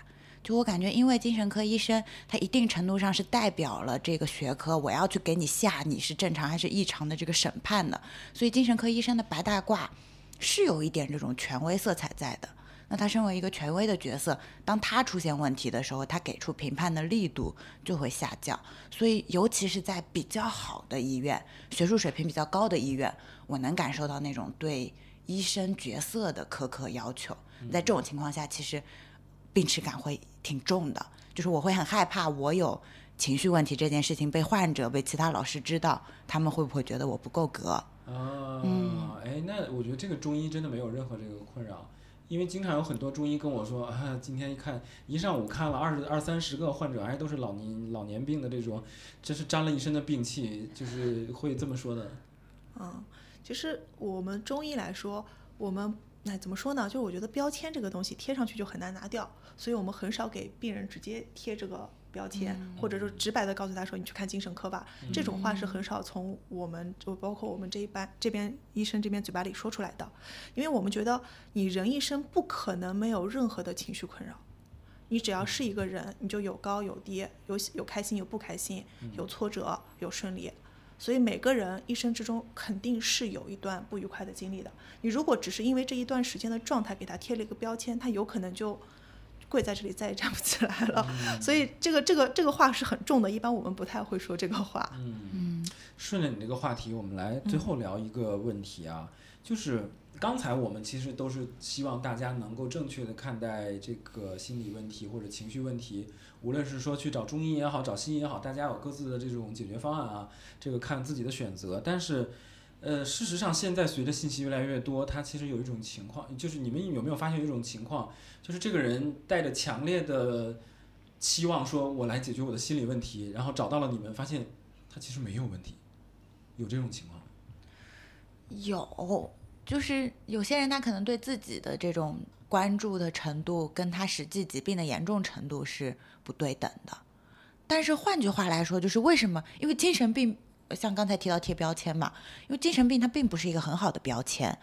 就我感觉，因为精神科医生他一定程度上是代表了这个学科，我要去给你下你是正常还是异常的这个审判的，所以精神科医生的白大褂是有一点这种权威色彩在的。那他身为一个权威的角色，当他出现问题的时候，他给出评判的力度就会下降。所以，尤其是在比较好的医院、学术水平比较高的医院，我能感受到那种对医生角色的苛刻要求。在这种情况下，其实病耻感会挺重的，就是我会很害怕，我有情绪问题这件事情被患者、被其他老师知道，他们会不会觉得我不够格？啊，嗯哎，那我觉得这个中医真的没有任何这个困扰，因为经常有很多中医跟我说啊，今天一看一上午看了二十二三十个患者，还，都是老年老年病的这种，真是沾了一身的病气，就是会这么说的。嗯，其实我们中医来说，我们哎怎么说呢？就是我觉得标签这个东西贴上去就很难拿掉，所以我们很少给病人直接贴这个标签，或者说直白的告诉他说你去看精神科吧。这种话是很少从我们就包括我们这一班这边医生这边嘴巴里说出来的，因为我们觉得你人一生不可能没有任何的情绪困扰。你只要是一个人，你就有高有低，有有开心有不开心，有挫折有顺利，所以每个人一生之中肯定是有一段不愉快的经历的。你如果只是因为这一段时间的状态给他贴了一个标签，他有可能就跪在这里再也站不起来了。所以这个这个这个话是很重的，一般我们不太会说这个话。嗯，顺着你这个话题，我们来最后聊一个问题啊，就是刚才我们其实都是希望大家能够正确的看待这个心理问题或者情绪问题，无论是说去找中医也好，找西医也好，大家有各自的这种解决方案啊，这个看自己的选择。但是，呃，事实上现在随着信息越来越多，它其实有一种情况，就是你们有没有发现一种情况，就是这个人带着强烈的期望说，我来解决我的心理问题，然后找到了你们，发现他其实没有问题，有这种情况吗？有，就是有些人他可能对自己的这种关注的程度跟他实际疾病的严重程度是不对等的。但是换句话来说，就是为什么？因为精神病，像刚才提到贴标签嘛，因为精神病它并不是一个很好的标签。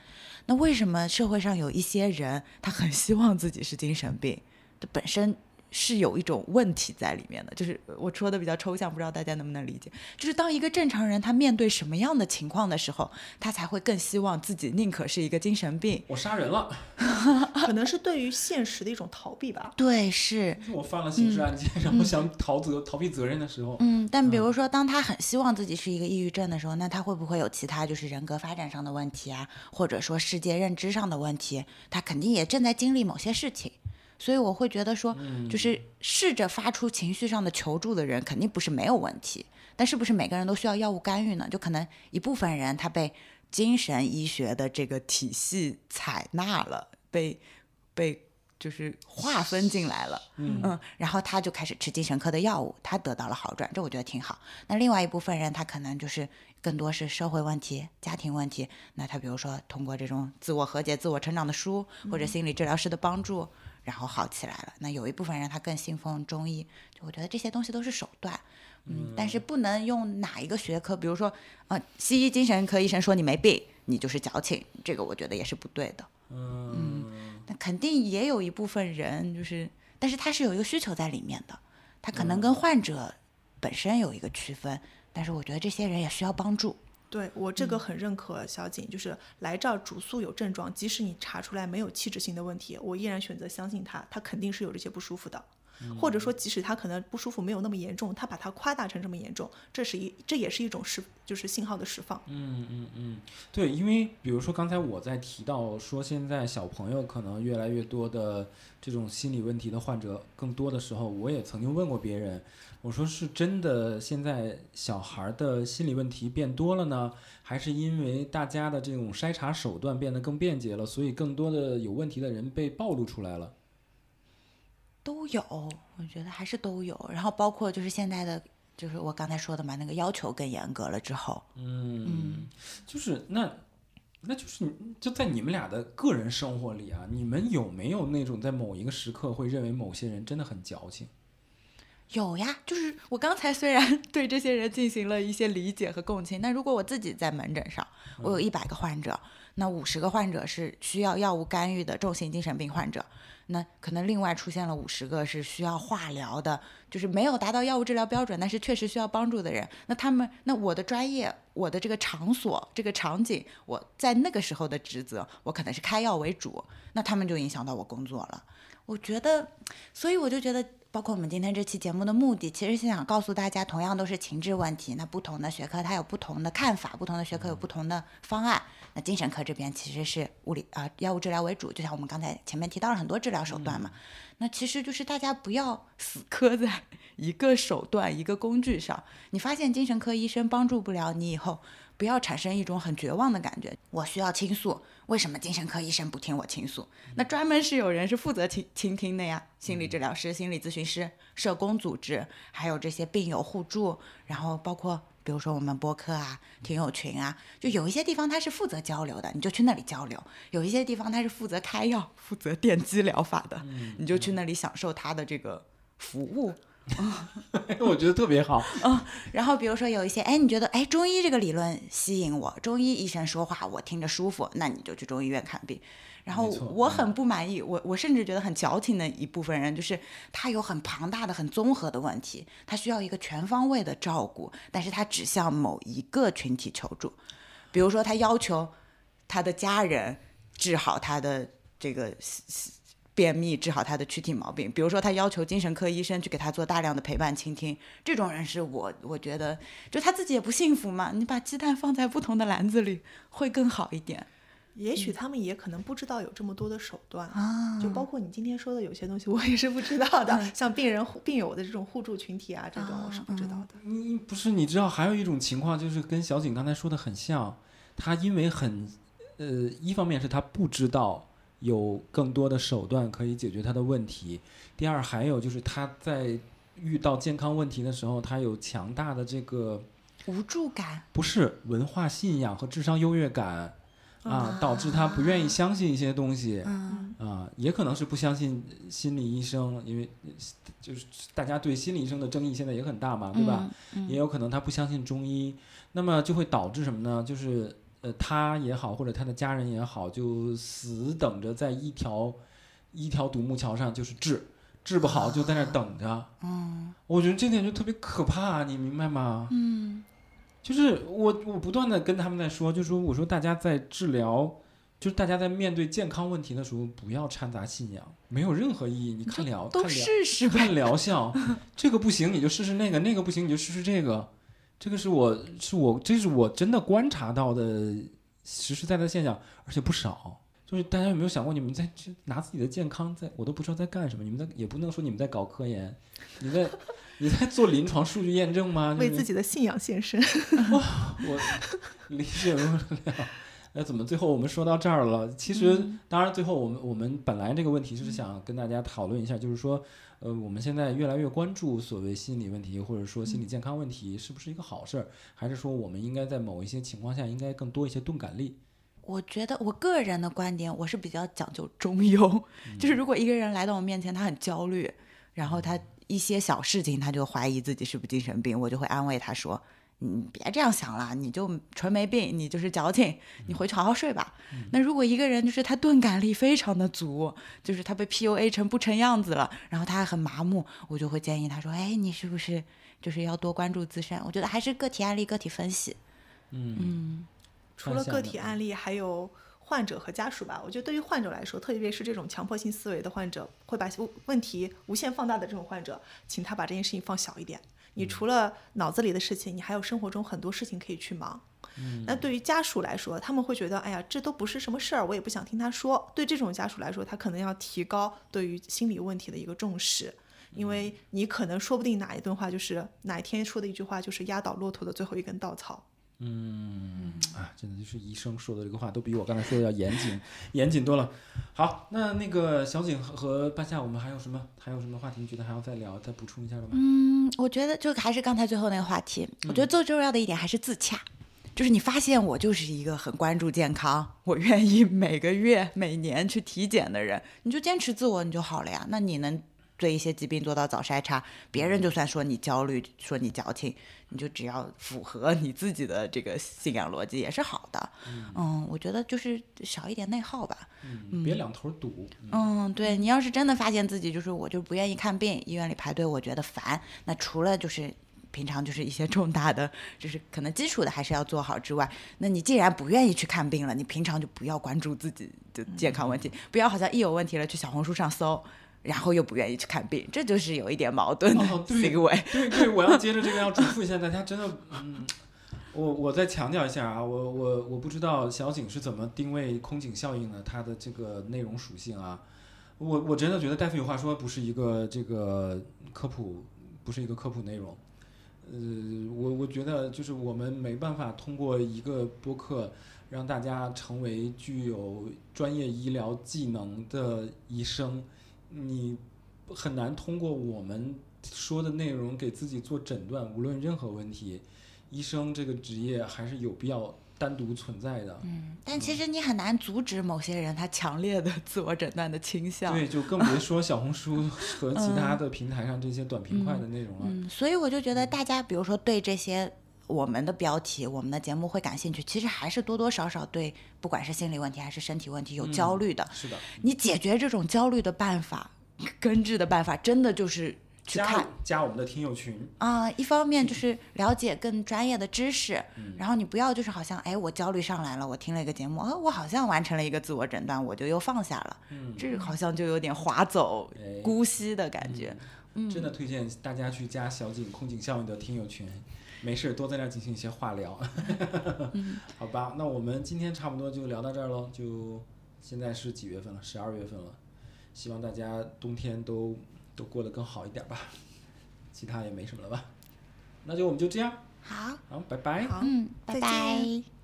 那为什么社会上有一些人他很希望自己是精神病？这本身是有一种问题在里面的，就是我说的比较抽象，不知道大家能不能理解。就是当一个正常人他面对什么样的情况的时候，他才会更希望自己宁可是一个精神病。我杀人了，可能是对于现实的一种逃避吧。对，是，我犯了刑事案件，然后想逃责逃避责任的时候，嗯，但比如说，当他很希望自己是一个抑郁症的时候，那他会不会有其他就是人格发展上的问题啊，或者说世界认知上的问题？他肯定也正在经历某些事情。所以我会觉得说，就是试着发出情绪上的求助的人，肯定不是没有问题。但是不是每个人都需要药物干预呢？就可能一部分人他被精神医学的这个体系采纳了，被被就是划分进来了。嗯然后他就开始吃精神科的药物，他得到了好转，这我觉得挺好。那另外一部分人，他可能就是更多是社会问题、家庭问题。那他比如说通过这种自我和解、自我成长的书，或者心理治疗师的帮助，然后好起来了。那有一部分人他更信奉中医，就我觉得这些东西都是手段。嗯，但是不能用哪一个学科，比如说，呃，西医精神科医生说你没病，你就是矫情，这个我觉得也是不对的。嗯那肯定也有一部分人就是，但是他是有一个需求在里面的，他可能跟患者本身有一个区分，但是我觉得这些人也需要帮助。对我这个很认可小景，就是来这儿主诉有症状，即使你查出来没有器质性的问题，我依然选择相信他，他肯定是有这些不舒服的。或者说，即使他可能不舒服没有那么严重，他把它夸大成这么严重，这是一这也是一种释就是信号的释放。嗯嗯嗯，对，因为比如说刚才我在提到说，现在小朋友可能越来越多的这种心理问题的患者更多的时候，我也曾经问过别人，我说是真的现在小孩儿的心理问题变多了呢，还是因为大家的这种筛查手段变得更便捷了，所以更多的有问题的人被暴露出来了？都有，我觉得还是都有。然后包括就是现在的，就是我刚才说的嘛，那个要求更严格了之后，嗯，就是那，那就是就在你们俩的个人生活里啊，你们有没有那种在某一个时刻会认为某些人真的很矫情？有呀，就是我刚才虽然 对这些人进行了一些理解和共情，但如果我自己在门诊上，我有一百个患者，那五十个患者是需要药物干预的重型精神病患者，那可能另外出现了五十个是需要化疗的，就是没有达到药物治疗标准，但是确实需要帮助的人。那他们，那我的专业，我的这个场所，这个场景，我在那个时候的职责，我可能是开药为主，那他们就影响到我工作了。我觉得，所以我就觉得。包括我们今天这期节目的目的，其实是想告诉大家，同样都是情志问题，那不同的学科它有不同的看法，不同的学科有不同的方案。那精神科这边其实是物理啊药物治疗为主，就像我们刚才前面提到了很多治疗手段嘛。那其实就是大家不要死磕在 一个手段、一个工具上。你发现精神科医生帮助不了你以后。不要产生一种很绝望的感觉。我需要倾诉，为什么精神科医生不听我倾诉？那专门是有人是负责倾倾听的呀，心理治疗师、心理咨询师、社工组织，还有这些病友互助，然后包括比如说我们播客啊、听友群啊，就有一些地方他是负责交流的，你就去那里交流；有一些地方他是负责开药、负责电击疗法的，你就去那里享受他的这个服务。我觉得特别好。嗯，然后比如说有一些，哎，你觉得哎中医这个理论吸引我，中医医生说话我听着舒服，那你就去中医院看病。然后我很不满意，我我甚至觉得很矫情的一部分人，就是他有很庞大的、很综合的问题，他需要一个全方位的照顾，但是他只向某一个群体求助。比如说他要求他的家人治好他的这个。便秘治好他的躯体毛病，比如说他要求精神科医生去给他做大量的陪伴倾听，这种人是我我觉得就他自己也不幸福嘛。你把鸡蛋放在不同的篮子里会更好一点。也许他们也可能不知道有这么多的手段啊，就包括你今天说的有些东西，我也是不知道的。像病人病友的这种互助群体啊，这种我是不知道的。你不是你知道还有一种情况，就是跟小景刚才说的很像，他因为很呃，一方面是他不知道。有更多的手段可以解决他的问题。第二，还有就是他在遇到健康问题的时候，他有强大的这个无助感，不是文化信仰和智商优越感啊，导致他不愿意相信一些东西。啊，也可能是不相信心理医生，因为就是大家对心理医生的争议现在也很大嘛，对吧？也有可能他不相信中医，那么就会导致什么呢？就是。呃，他也好，或者他的家人也好，就死等着在一条一条独木桥上，就是治治不好，就在那等着。嗯，我觉得这点就特别可怕，你明白吗？嗯，就是我我不断的跟他们在说，就说我说大家在治疗，就是大家在面对健康问题的时候，不要掺杂信仰，没有任何意义。你看疗，都试试看疗效，这个不行你就试试那个，那个不行你就试试这个。这个是我是我这是我真的观察到的实实在在的现象，而且不少。就是大家有没有想过，你们在拿自己的健康，在我都不知道在干什么。你们在也不能说你们在搞科研，你在 你在做临床数据验证吗？为自己的信仰献身。哇，我理解不了。那怎么最后我们说到这儿了？其实当然最后我们我们本来这个问题就是想跟大家讨论一下，就是说。呃，我们现在越来越关注所谓心理问题，或者说心理健康问题，是不是一个好事儿？还是说我们应该在某一些情况下，应该更多一些钝感力？我觉得我个人的观点，我是比较讲究中庸。就是如果一个人来到我面前，他很焦虑，然后他一些小事情他就怀疑自己是不是精神病，我就会安慰他说。你别这样想了，你就纯没病，你就是矫情，你回去好好睡吧。那如果一个人就是他钝感力非常的足，就是他被 PUA 成不成样子了，然后他还很麻木，我就会建议他说：“哎，你是不是就是要多关注自身？”我觉得还是个体案例个体分析。嗯，除了个体案例，还有患者和家属吧。我觉得对于患者来说，特别是这种强迫性思维的患者，会把问题无限放大的这种患者，请他把这件事情放小一点。你除了脑子里的事情，你还有生活中很多事情可以去忙。那对于家属来说，他们会觉得，哎呀，这都不是什么事儿，我也不想听他说。对这种家属来说，他可能要提高对于心理问题的一个重视，因为你可能说不定哪一段话就是哪一天说的一句话，就是压倒骆驼的最后一根稻草。嗯啊，真的就是医生说的这个话，都比我刚才说的要严谨，严谨多了。好，那那个小景和和半夏，我们还有什么还有什么话题？你觉得还要再聊、再补充一下的吗？嗯，我觉得就还是刚才最后那个话题，我觉得最重要的一点还是自洽。就是你发现我就是一个很关注健康，我愿意每个月、每年去体检的人，你就坚持自我，你就好了呀。那你能对一些疾病做到早筛查，别人就算说你焦虑、说你矫情，你就只要符合你自己的这个信仰逻辑也是好的。嗯，我觉得就是少一点内耗吧。嗯，别两头堵。嗯，对你要是真的发现自己就是我就不愿意看病，医院里排队我觉得烦，那除了就是。平常就是一些重大的，就是可能基础的还是要做好之外，那你既然不愿意去看病了，你平常就不要关注自己的健康问题，不要好像一有问题了去小红书上搜，然后又不愿意去看病，这就是有一点矛盾的行为。对对，我要接着这个要嘱咐一下大家，真的，嗯，我我再强调一下啊，我我我不知道小景是怎么定位空警效应的，它的这个内容属性啊，我我真的觉得大夫有话说不是一个这个科普，不是一个科普内容。呃，我我觉得就是我们没办法通过一个播客让大家成为具有专业医疗技能的医生，你很难通过我们说的内容给自己做诊断。无论任何问题，医生这个职业还是有必要单独存在的。嗯，但其实你很难阻止某些人他强烈的 自我诊断的倾向。对，就更别说小红书和其他的平台上这些短平快的内容了。嗯，所以我就觉得大家，比如说对这些我们的标题、我们的节目会感兴趣，其实还是多多少少对不管是心理问题还是身体问题有焦虑的。是的，你解决这种焦虑的办法、根治的办法，真的就是去看。加我们的听友群。啊、一方面就是 了解更专业的知识，然后你不要就是好像哎，我焦虑上来了，我听了一个节目，啊，我好像完成了一个自我诊断，我就又放下了，嗯这好像就有点划走、哎姑息的感觉。嗯真的推荐大家去加小景空警效应的听友群，没事多在那儿进行一些化疗。嗯 好吧，那我们今天差不多就聊到这儿喽。就现在是几月份了？十二月份了。希望大家冬天都都过得更好一点吧。其他也没什么了吧？那就我们就这样，好，好，拜拜。好，嗯，拜拜。